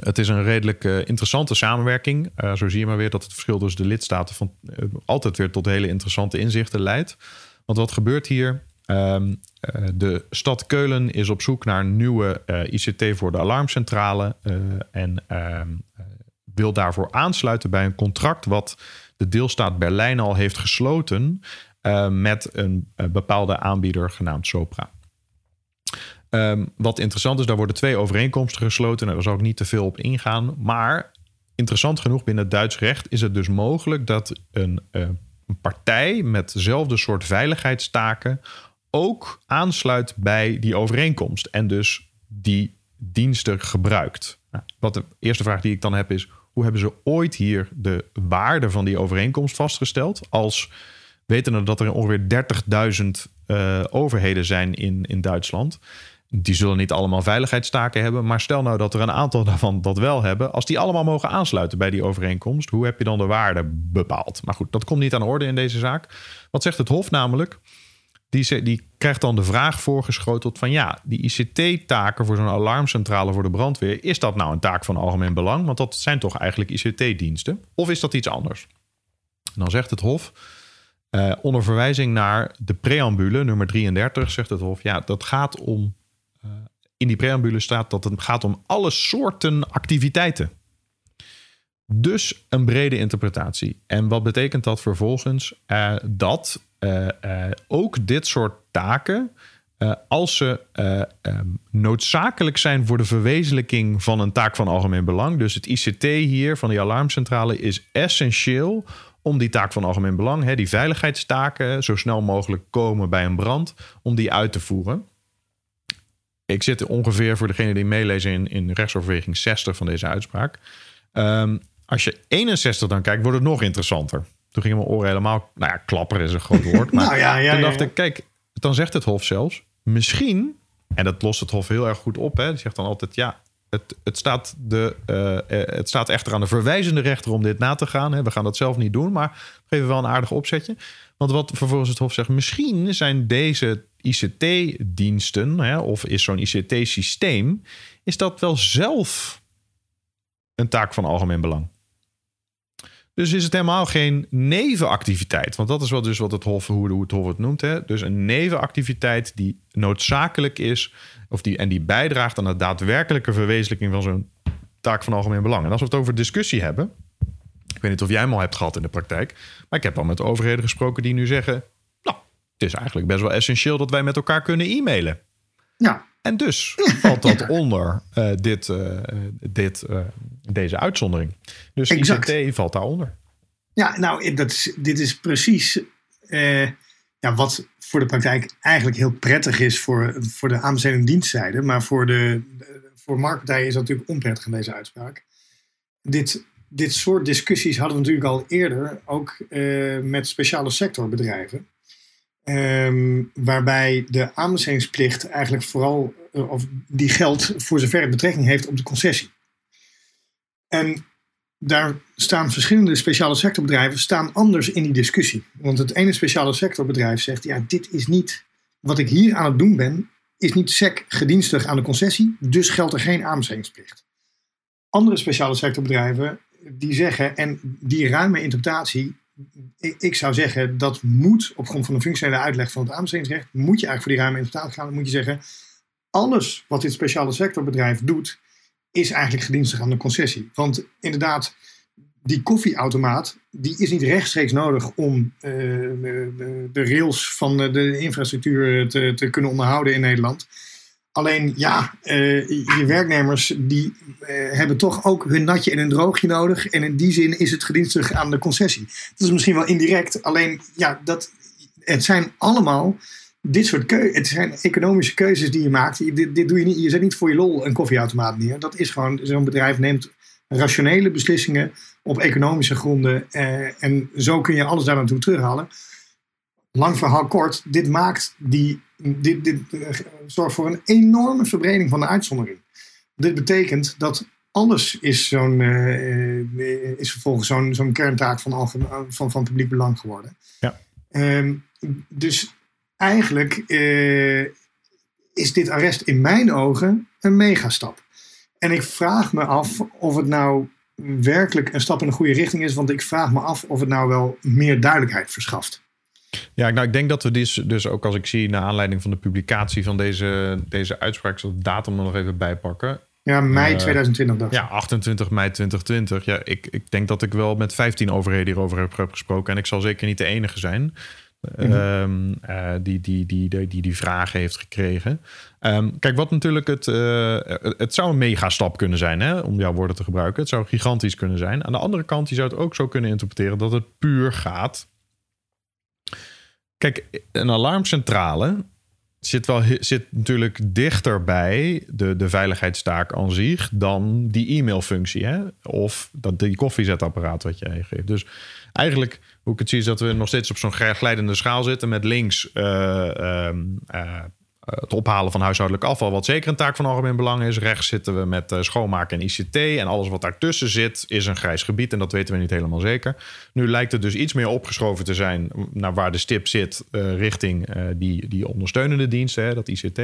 [SPEAKER 3] Het is een redelijk uh, interessante samenwerking. Uh, zo zie je maar weer dat het verschil tussen de lidstaten van, uh, altijd weer tot hele interessante inzichten leidt. Want wat gebeurt hier? Um, de stad Keulen is op zoek naar een nieuwe ICT voor de alarmcentrale. en ehm, wil daarvoor aansluiten bij een contract wat de deelstaat Berlijn al heeft gesloten met een bepaalde aanbieder genaamd Sopra. Um, wat interessant is, daar worden twee overeenkomsten gesloten. Nou, daar zal ik niet te veel op ingaan. Maar interessant genoeg binnen het Duits recht is het dus mogelijk dat een, uh, een partij met dezelfde soort veiligheidstaken ook aansluit bij die overeenkomst. En dus die diensten gebruikt. Nou, wat de eerste vraag die ik dan heb is: hoe hebben ze ooit hier de waarde van die overeenkomst vastgesteld? Als wetende dat er ongeveer 30.000 uh, overheden zijn in, in Duitsland. Die zullen niet allemaal veiligheidstaken hebben. Maar stel nou dat er een aantal [LAUGHS] daarvan dat wel hebben. Als die allemaal mogen aansluiten bij die overeenkomst, hoe heb je dan de waarde bepaald? Maar goed, dat komt niet aan de orde in deze zaak. Wat zegt het Hof namelijk? Die, die krijgt dan de vraag voorgeschoteld van ja, die ICT-taken voor zo'n alarmcentrale voor de brandweer, is dat nou een taak van algemeen belang? Want dat zijn toch eigenlijk ICT-diensten? Of is dat iets anders? Dan zegt het Hof, uh, onder verwijzing naar de preambule, nummer 33, zegt het Hof, ja, dat gaat om in die preambule staat dat het gaat om alle soorten activiteiten. Dus een brede interpretatie. En wat betekent dat vervolgens? Uh, dat uh, ook dit soort taken, als ze um, noodzakelijk zijn voor de verwezenlijking van een taak van algemeen belang, dus het ICT hier van die alarmcentrale is essentieel om die taak van algemeen belang, hè, die veiligheidstaken, zo snel mogelijk komen bij een brand, om die uit te voeren ik zit ongeveer voor degene die meelezen in, in rechtsoverweging 60 van deze uitspraak. Um, als je 61 dan kijkt, wordt het nog interessanter. Toen gingen mijn oren helemaal, nou ja, klapper is een groot [LAUGHS] woord. Maar
[SPEAKER 1] nou ja, ja,
[SPEAKER 3] toen dacht ik, kijk, dan zegt het Hof zelfs, misschien, en dat lost het Hof heel erg goed op, hè, die zegt dan altijd, ja, het, het, staat de, uh, het staat echter aan de verwijzende rechter om dit na te gaan. Hè. We gaan dat zelf niet doen, maar geven wel een aardig opzetje. Want wat vervolgens het Hof zegt, misschien zijn deze ICT-diensten, of is zo'n ICT-systeem, is dat wel zelf een taak van algemeen belang. Dus is het helemaal geen nevenactiviteit. Want dat is wel dus wat het Hof, hoe het Hof het noemt. Hè? Dus een nevenactiviteit die noodzakelijk is. Of die, en die bijdraagt aan de daadwerkelijke verwezenlijking van zo'n taak van algemeen belang. En als we het over discussie hebben. Ik weet niet of jij hem al hebt gehad in de praktijk. Maar ik heb al met overheden gesproken die nu zeggen. Het is eigenlijk best wel essentieel dat wij met elkaar kunnen e-mailen.
[SPEAKER 1] Ja.
[SPEAKER 3] En dus [LAUGHS] valt dat onder uh, dit, uh, dit, uh, deze uitzondering. Dus
[SPEAKER 1] Exact.
[SPEAKER 3] ICT valt daaronder.
[SPEAKER 1] Ja, nou, dat is, dit is precies ja, wat voor de praktijk eigenlijk heel prettig is voor, voor de aanbesteding en dienstzijde. Maar voor, de, voor marktpartijen is dat natuurlijk onprettig in deze uitspraak. Dit, dit soort discussies hadden we natuurlijk al eerder, ook met speciale sectorbedrijven. Um, waarbij de aanbestedingsplicht eigenlijk vooral, uh, of die geldt voor zover het betrekking heeft op de concessie. En daar staan verschillende speciale sectorbedrijven staan anders in die discussie. Want het ene speciale sectorbedrijf zegt, ja, dit is niet, wat ik hier aan het doen ben, is niet sec gedienstig aan de concessie, dus geldt er geen aanbestedingsplicht. Andere speciale sectorbedrijven die zeggen, en die ruime interpretatie ik, zou zeggen, dat moet op grond van de functionele uitleg van het aanbestedingsrecht, moet je eigenlijk voor die ruime interpretatie gaan. Dan moet je zeggen, alles wat dit speciale sectorbedrijf doet, is eigenlijk gedienstig aan de concessie. Want inderdaad, die koffieautomaat, die is niet rechtstreeks nodig om uh, de, de, rails van de infrastructuur te, te kunnen onderhouden in Nederland. Alleen ja, uh, je werknemers die uh, hebben toch ook hun natje en hun droogje nodig. En in die zin is het gedienstig aan de concessie. Dat is misschien wel indirect. Alleen ja, dat, het zijn allemaal dit soort keuzes. Het zijn economische keuzes die je maakt. dit, dit doe je niet. Je zet niet voor je lol een koffieautomaat neer. Dat is gewoon, zo'n bedrijf neemt rationele beslissingen op economische gronden. Uh, en zo kun je alles daar naartoe terughalen. Lang verhaal kort, dit maakt die dit, dit uh, zorgt voor een enorme verbreding van de uitzondering. Dit betekent dat alles is, zo'n, uh, is vervolgens zo'n, zo'n kerntaak van, van, van publiek belang geworden.
[SPEAKER 3] Ja.
[SPEAKER 1] Um, dus eigenlijk is dit arrest in mijn ogen een megastap. En ik vraag me af of het nou werkelijk een stap in de goede richting is, want ik vraag me af of het nou wel meer duidelijkheid verschaft.
[SPEAKER 3] Ja, nou, ik denk dat we dus, dus ook als ik zie, naar aanleiding van de publicatie van deze, deze uitspraak, zal de datum er nog even bijpakken.
[SPEAKER 1] Ja, mei 2020 dacht
[SPEAKER 3] Ja, 28 mei 2020. Ja, ik, ik denk dat ik wel met 15 overheden hierover heb gesproken. En ik zal zeker niet de enige zijn. Mm die, die, die, die, die die vragen heeft gekregen. Um, kijk, wat natuurlijk het. Uh, het zou een megastap kunnen zijn, hè, om jouw woorden te gebruiken. Het zou gigantisch kunnen zijn. Aan de andere kant, je zou het ook zo kunnen interpreteren dat het puur gaat Kijk, een alarmcentrale zit, wel, zit natuurlijk dichter bij de, de veiligheidstaak aan zich dan die e-mailfunctie. Hè? Of dat, die koffiezetapparaat wat jij geeft. Dus eigenlijk, hoe ik het zie, is dat we nog steeds op zo'n glijdende schaal zitten met links. Uh, eh, het ophalen van huishoudelijk afval, wat zeker een taak van algemeen belang is. Rechts zitten we met uh, schoonmaken en ICT. En alles wat daartussen zit, is een grijs gebied. En dat weten we niet helemaal zeker. Nu lijkt het dus iets meer opgeschoven te zijn naar waar de stip zit, uh, richting die, die ondersteunende diensten, hè, dat ICT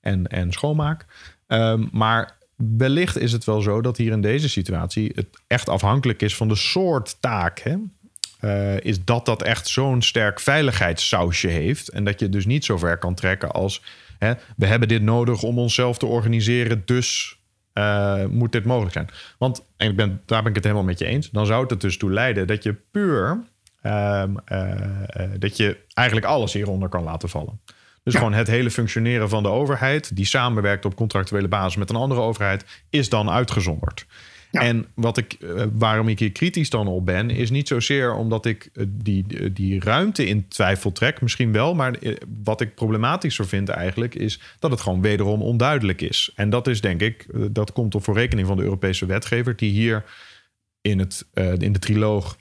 [SPEAKER 3] en, en schoonmaak. Um, maar wellicht is het wel zo dat hier in deze situatie het echt afhankelijk is van de soort taak. Hè? Uh, is dat dat echt zo'n sterk veiligheidssausje heeft. En dat je dus niet zo ver kan trekken als... Hè, we hebben dit nodig om onszelf te organiseren, dus uh, moet dit mogelijk zijn. Want, en ik ben, daar ben ik het helemaal met je eens... dan zou het er dus toe leiden dat je puur... Uh, dat je eigenlijk alles hieronder kan laten vallen. Dus gewoon het hele functioneren van de overheid... die samenwerkt op contractuele basis met een andere overheid... is dan uitgezonderd. En wat ik, eh, waarom ik hier kritisch dan op ben, is niet zozeer omdat ik eh, die, eh, die ruimte in twijfel trek, misschien wel, maar wat ik problematischer vind eigenlijk, is dat het gewoon wederom onduidelijk is. En dat is denk ik, dat komt op voor rekening van de Europese wetgever, die hier in, het, in de triloog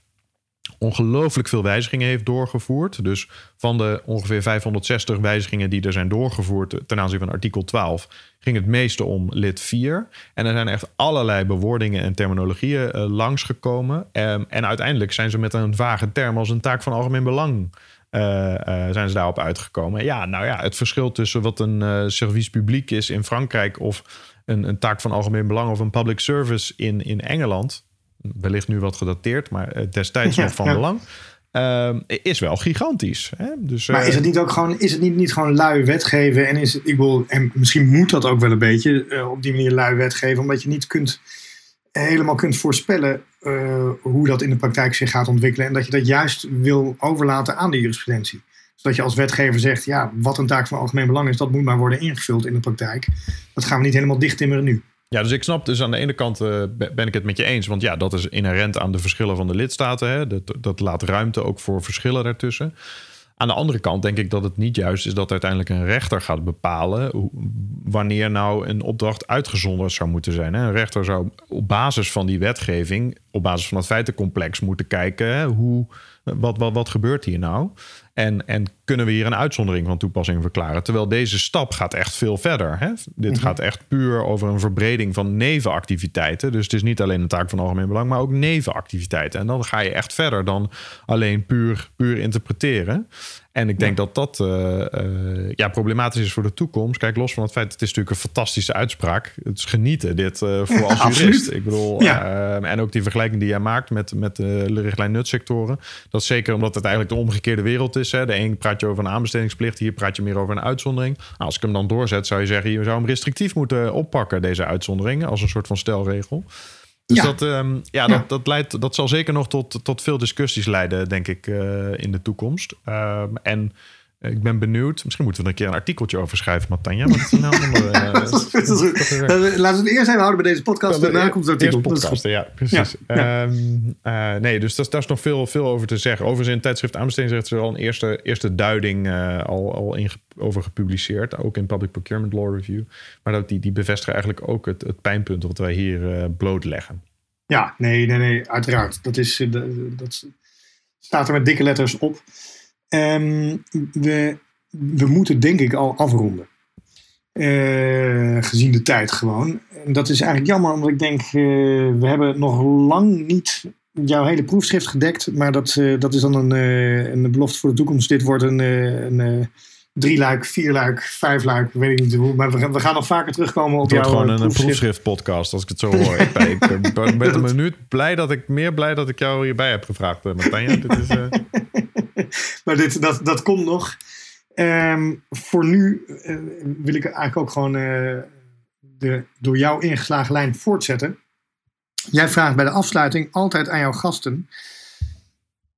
[SPEAKER 3] ongelooflijk veel wijzigingen heeft doorgevoerd. Dus van de ongeveer 560 wijzigingen die er zijn doorgevoerd ten aanzien van artikel 12, ging het meeste om lid 4. En er zijn echt allerlei bewoordingen en terminologieën uh, langsgekomen. Um, en uiteindelijk zijn ze met een vage term als een taak van algemeen belang. Uh, uh, zijn ze daarop uitgekomen. Ja, nou ja, het verschil tussen wat een service publiek is in Frankrijk of een, een taak van algemeen belang of een public service in, in Engeland wellicht nu wat gedateerd, maar eh, destijds nog van belang. Uh, is wel gigantisch. Hè? Dus,
[SPEAKER 1] maar is het niet ook gewoon, is het niet, niet gewoon lui wetgeven? En, is het, ik wil, en misschien moet dat ook wel een beetje uh, op die manier lui wetgeven, omdat je niet kunt, helemaal kunt voorspellen hoe dat in de praktijk zich gaat ontwikkelen. En dat je dat juist wil overlaten aan de jurisprudentie. Zodat je als wetgever zegt, ja, wat een taak van algemeen belang is, dat moet maar worden ingevuld in de praktijk. Dat gaan we niet helemaal dichttimmeren nu.
[SPEAKER 3] Ja, dus ik snap dus aan de ene kant uh, ben ik het met je eens. Want ja, dat is inherent aan de verschillen van de lidstaten. Hè? Dat, dat laat ruimte ook voor verschillen daartussen. Aan de andere kant denk ik dat het niet juist is dat uiteindelijk een rechter gaat bepalen wanneer nou een opdracht uitgezonderd zou moeten zijn. Een rechter zou op basis van die wetgeving, op basis van het feitencomplex moeten kijken hoe, wat, wat, wat gebeurt hier nou? En, en kunnen we hier een uitzondering van toepassing verklaren? Terwijl deze stap gaat echt veel verder. Hè? Dit mhm. gaat echt puur over een verbreding van nevenactiviteiten. Dus het is niet alleen een taak van algemeen belang, maar ook nevenactiviteiten. En dan ga je echt verder dan alleen puur, puur interpreteren. En ik denk dat dat uh, uh, ja, problematisch is voor de toekomst. Kijk, los van het feit, het is natuurlijk een fantastische uitspraak. Het is genieten, dit uh, [LAUGHS] voor als jurist. Ik bedoel, ja. en ook die vergelijking die jij maakt met, met de richtlijn nutsectoren. Dat is zeker omdat het eigenlijk de omgekeerde wereld is. Hè. De een praat je over een aanbestedingsplicht, hier praat je meer over een uitzondering. Nou, als ik hem dan doorzet, zou je zeggen, je zou hem restrictief moeten oppakken, deze uitzondering, als een soort van stelregel. Dus ja. Dat, um, ja, Dat, dat, leidt, dat zal zeker nog tot, tot veel discussies leiden, denk ik, uh, in de toekomst. Um, en ik ben benieuwd. Misschien moeten we er een keer een artikeltje over schrijven, Matanja. Uh, [LAUGHS]
[SPEAKER 1] Laten we het eerst even houden bij deze podcast. Daarna komt het artikel.
[SPEAKER 3] Podcast, ja, precies. Ja, um, uh, nee, dus daar is nog veel, veel over te zeggen. Overigens in tijdschrift Aanbesteding zegt ze al een eerste, eerste duiding uh, al, al in, over gepubliceerd. Ook in Public Procurement Law Review. Maar dat, die, die bevestigen eigenlijk ook het, het pijnpunt wat wij hier blootleggen.
[SPEAKER 1] Ja, nee, nee, nee, uiteraard. Dat, is, dat staat er met dikke letters op. Um, we, we moeten denk ik al afronden. Uh, gezien de tijd gewoon. En dat is eigenlijk jammer, omdat ik denk, uh, we hebben nog lang niet jouw hele proefschrift gedekt. Maar dat, uh, dat is dan een, een belofte voor de toekomst. Dit wordt een, een drie luik, vier luik, vijf luik, weet ik niet hoe. Maar we, we gaan nog vaker terugkomen op jouw
[SPEAKER 3] gewoon een proefschrift. proefschrift podcast, als ik het zo hoor. ik, ben, ik ben een minuut [LAUGHS] blij dat ik meer blij dat ik jou hierbij heb gevraagd, Martijn. Dit is, [LAUGHS] [LAUGHS]
[SPEAKER 1] maar dit, dat, dat komt nog. Um, voor nu uh, wil ik eigenlijk ook gewoon uh, de door jou ingeslagen lijn voortzetten. Jij vraagt bij de afsluiting altijd aan jouw gasten.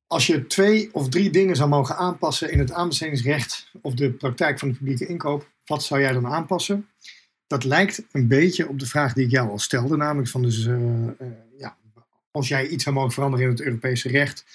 [SPEAKER 1] Als je twee of drie dingen zou mogen aanpassen in het aanbestedingsrecht of de praktijk van de publieke inkoop, wat zou jij dan aanpassen? Dat lijkt een beetje op de vraag die ik jou al stelde, namelijk van dus, uh, ja, als jij iets zou mogen veranderen in het Europese recht,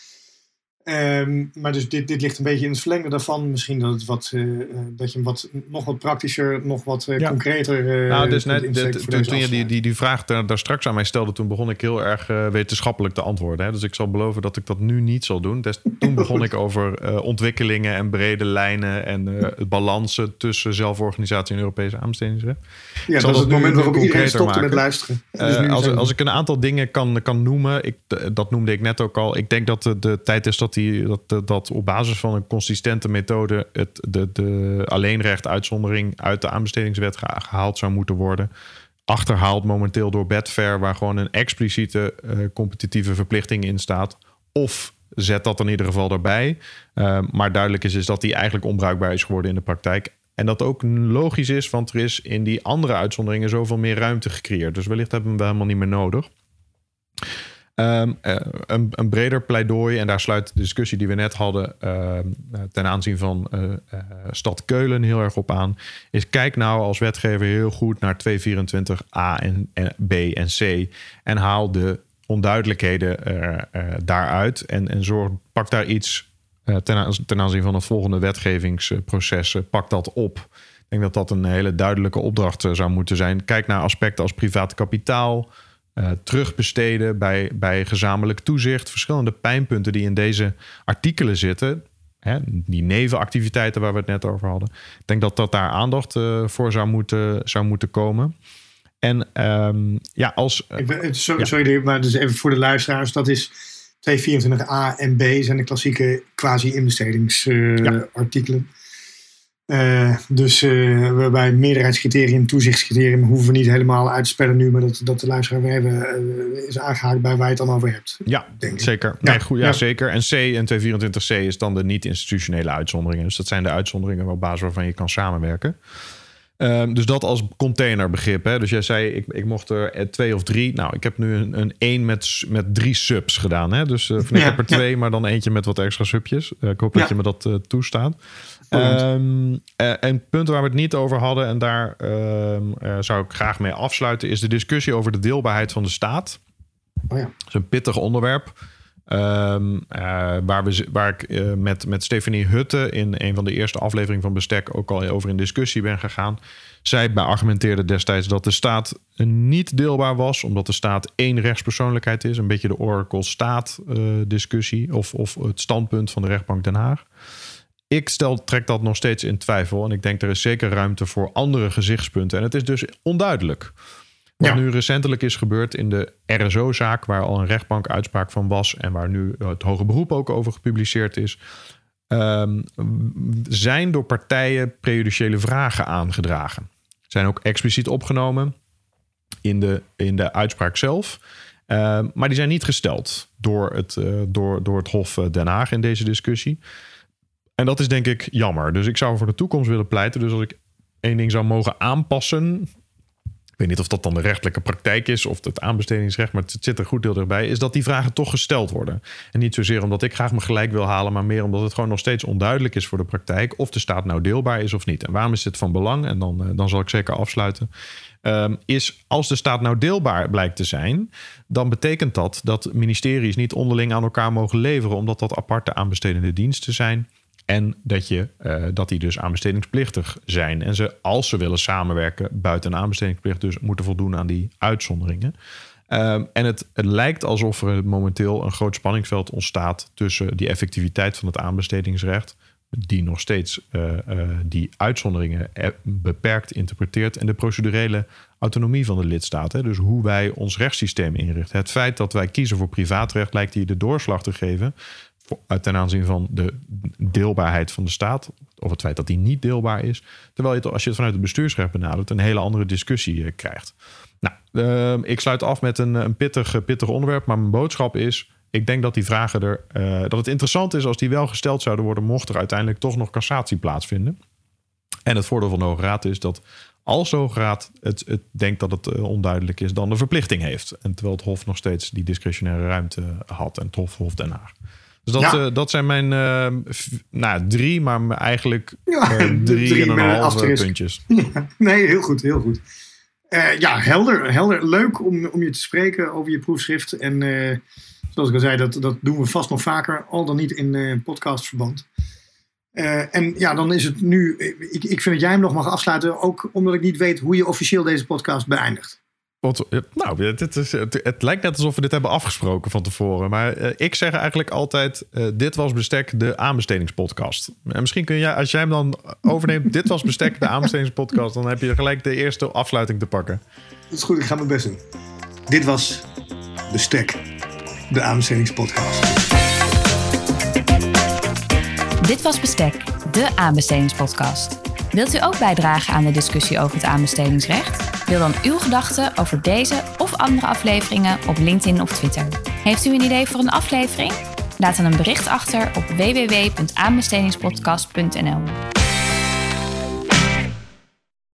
[SPEAKER 1] Um, maar dus dit, dit ligt een beetje in het verlengde daarvan. Misschien dat, het wat, uh, dat je hem wat, nog wat praktischer, nog wat uh, ja. concreter. Uh,
[SPEAKER 3] nou, dus net, de, toen je die, die, die vraag daar, daar, straks aan mij stelde, toen begon ik heel erg wetenschappelijk te antwoorden. Hè? Dus ik zal beloven dat ik dat nu niet zal doen. Dus toen [LAUGHS] begon ik over ontwikkelingen en brede lijnen en balansen tussen zelforganisatie en Europese aanbestedingsrecht.
[SPEAKER 1] Ja, dat is het moment waarop iedereen stopte met luisteren.
[SPEAKER 3] Dus als, als ik een aantal dingen kan, kan noemen, ik, dat noemde ik net ook al. Ik denk dat de, de tijd is dat die, dat, dat op basis van een consistente methode het, de, de alleenrecht uitzondering uit de aanbestedingswet gehaald zou moeten worden. Achterhaald momenteel door Betfair, waar gewoon een expliciete uh, competitieve verplichting in staat. Of zet dat in ieder geval erbij. Uh, maar duidelijk is, is dat die eigenlijk onbruikbaar is geworden in de praktijk. En dat ook logisch is, want er is in die andere uitzonderingen zoveel meer ruimte gecreëerd. Dus wellicht hebben we hem helemaal niet meer nodig. Um, uh, een, breder pleidooi, en daar sluit de discussie die we net hadden uh, ten aanzien van uh, stad Keulen heel erg op aan, is kijk nou als wetgever heel goed naar 224a en, en B en C en haal de onduidelijkheden daaruit en, en zorg, pak daar iets ten, ten, aanzien van het volgende wetgevingsproces, pak dat op. Ik denk dat dat een hele duidelijke opdracht zou moeten zijn. Kijk naar aspecten als privaat kapitaal, uh, terugbesteden bij, bij gezamenlijk toezicht. Verschillende pijnpunten die in deze artikelen zitten. Hè, die nevenactiviteiten waar we het net over hadden. Ik denk dat dat daar aandacht uh, voor zou moeten, zou moeten komen. En um, ja, als.
[SPEAKER 1] Uh, ben, sorry, sorry, maar dus even voor de luisteraars: dat is 224a en b zijn de klassieke quasi-inbestedingsartikelen. Ja. Uh, dus uh, waarbij meerderheidscriterium, toezichtscriterium hoeven we niet helemaal uit te spellen nu, maar dat, dat de luisteraar we hebben uh, is aangehaakt bij waar je het dan over hebt.
[SPEAKER 3] Ja, denk zeker. Ik. Nee, goed, ja, ja, zeker. En C en 224C is dan de niet-institutionele uitzonderingen. Dus dat zijn de uitzonderingen op basis waarvan je kan samenwerken. Um, dus dat als containerbegrip. Hè? Dus jij zei, ik, ik mocht er twee of drie. Nou, ik heb nu een, een één met, met drie subs gedaan. Hè? Dus uh, ik heb er twee, maar dan eentje met wat extra subjes. Uh, ik hoop dat je me dat uh, toestaat. Um, en punt waar we het niet over hadden, en daar um, zou ik graag mee afsluiten, is de discussie over de deelbaarheid van de staat.
[SPEAKER 1] Oh ja.
[SPEAKER 3] Dat is een pittig onderwerp. Um, uh, waar, we, waar ik uh, met, met Stephanie Hutte in een van de eerste afleveringen van Bestek ook al over in discussie ben gegaan. Zij beargumenteerde destijds dat de staat niet deelbaar was, omdat de staat één rechtspersoonlijkheid is. Een beetje de Oracle-staat uh, discussie of, of het standpunt van de rechtbank Den Haag. Ik stel, trek dat nog steeds in twijfel. En ik denk er is zeker ruimte voor andere gezichtspunten. En het is dus onduidelijk. Wat nu recentelijk is gebeurd in de RSO-zaak, waar al een rechtbank uitspraak van was en waar nu het hoge beroep ook over gepubliceerd is. ehm, zijn door partijen prejudiciële vragen aangedragen. Zijn ook expliciet opgenomen in de, in de uitspraak zelf. Ehm, maar die zijn niet gesteld door het, uh, door, door het Hof eh, Den Haag in deze discussie. En dat is denk ik jammer. Dus ik zou voor de toekomst willen pleiten. Dus als ik één ding zou mogen aanpassen weet niet of dat dan de rechtelijke praktijk is of het aanbestedingsrecht, maar het zit er goed deel erbij, is dat die vragen toch gesteld worden. En niet zozeer omdat ik graag me gelijk wil halen, maar meer omdat het gewoon nog steeds onduidelijk is voor de praktijk of de staat nou deelbaar is of niet. En waarom is dit van belang? En dan, eh, dan zal ik zeker afsluiten. Um, is als de staat nou deelbaar blijkt te zijn, dan betekent dat dat ministeries niet onderling aan elkaar mogen leveren, omdat dat aparte aanbestedende diensten zijn. En dat, je, uh, dat die dus aanbestedingsplichtig zijn. En ze, als ze willen samenwerken buiten aanbestedingsplicht, dus moeten voldoen aan die uitzonderingen. Um, en het, het, lijkt alsof er momenteel een groot spanningsveld ontstaat tussen die effectiviteit van het aanbestedingsrecht, die nog steeds uh, uh, die uitzonderingen beperkt interpreteert, en de procedurele autonomie van de lidstaten. Dus hoe wij ons rechtssysteem inrichten. Het feit dat wij kiezen voor privaatrecht lijkt hier de doorslag te geven ten aanzien van de deelbaarheid van de staat. Of het feit dat die niet deelbaar is. Terwijl je als je het vanuit het bestuursrecht benadert, een hele andere discussie eh, krijgt. Nou, uh, ik sluit af met een, een pittig, pittig onderwerp. Maar mijn boodschap is. Ik denk dat die vragen er. Dat het interessant is als die wel gesteld zouden worden. mocht er uiteindelijk toch nog cassatie plaatsvinden. En het voordeel van de Hoge Raad is dat als de Hoge Raad het, het denkt dat het onduidelijk is, dan de verplichting heeft. En terwijl het Hof nog steeds die discretionaire ruimte had. En het Hof, Hof Den Haag. Dus dat, ja. uh, dat zijn mijn uh, nou, drie, maar eigenlijk uh, [LAUGHS] drie, drie, en een puntjes. [LAUGHS]
[SPEAKER 1] Nee, heel goed, heel goed. ja, helder, helder. Leuk om, om je te spreken over je proefschrift. En zoals ik al zei, dat, dat doen we vast nog vaker, al dan niet in podcastverband. en ja, dan is het nu. Ik, ik vind dat jij hem nog mag afsluiten, ook omdat ik niet weet hoe je officieel deze podcast beëindigt.
[SPEAKER 3] Want, nou, het, is, het, het, lijkt net alsof we dit hebben afgesproken van tevoren. Maar uh, ik zeg eigenlijk altijd: uh, dit was bestek de aanbestedingspodcast. En misschien kun jij, als jij hem dan overneemt, dit was bestek de aanbestedingspodcast, dan heb je gelijk de eerste afsluiting te pakken.
[SPEAKER 1] Dat is goed, ik ga mijn best doen. Dit was bestek de aanbestedingspodcast.
[SPEAKER 2] Dit was bestek de aanbestedingspodcast. Wilt u ook bijdragen aan de discussie over het aanbestedingsrecht? Deel dan uw gedachten over deze of andere afleveringen op LinkedIn of Twitter. Heeft u een idee voor een aflevering? Laat dan een bericht achter op www.aanbestedingspodcast.nl.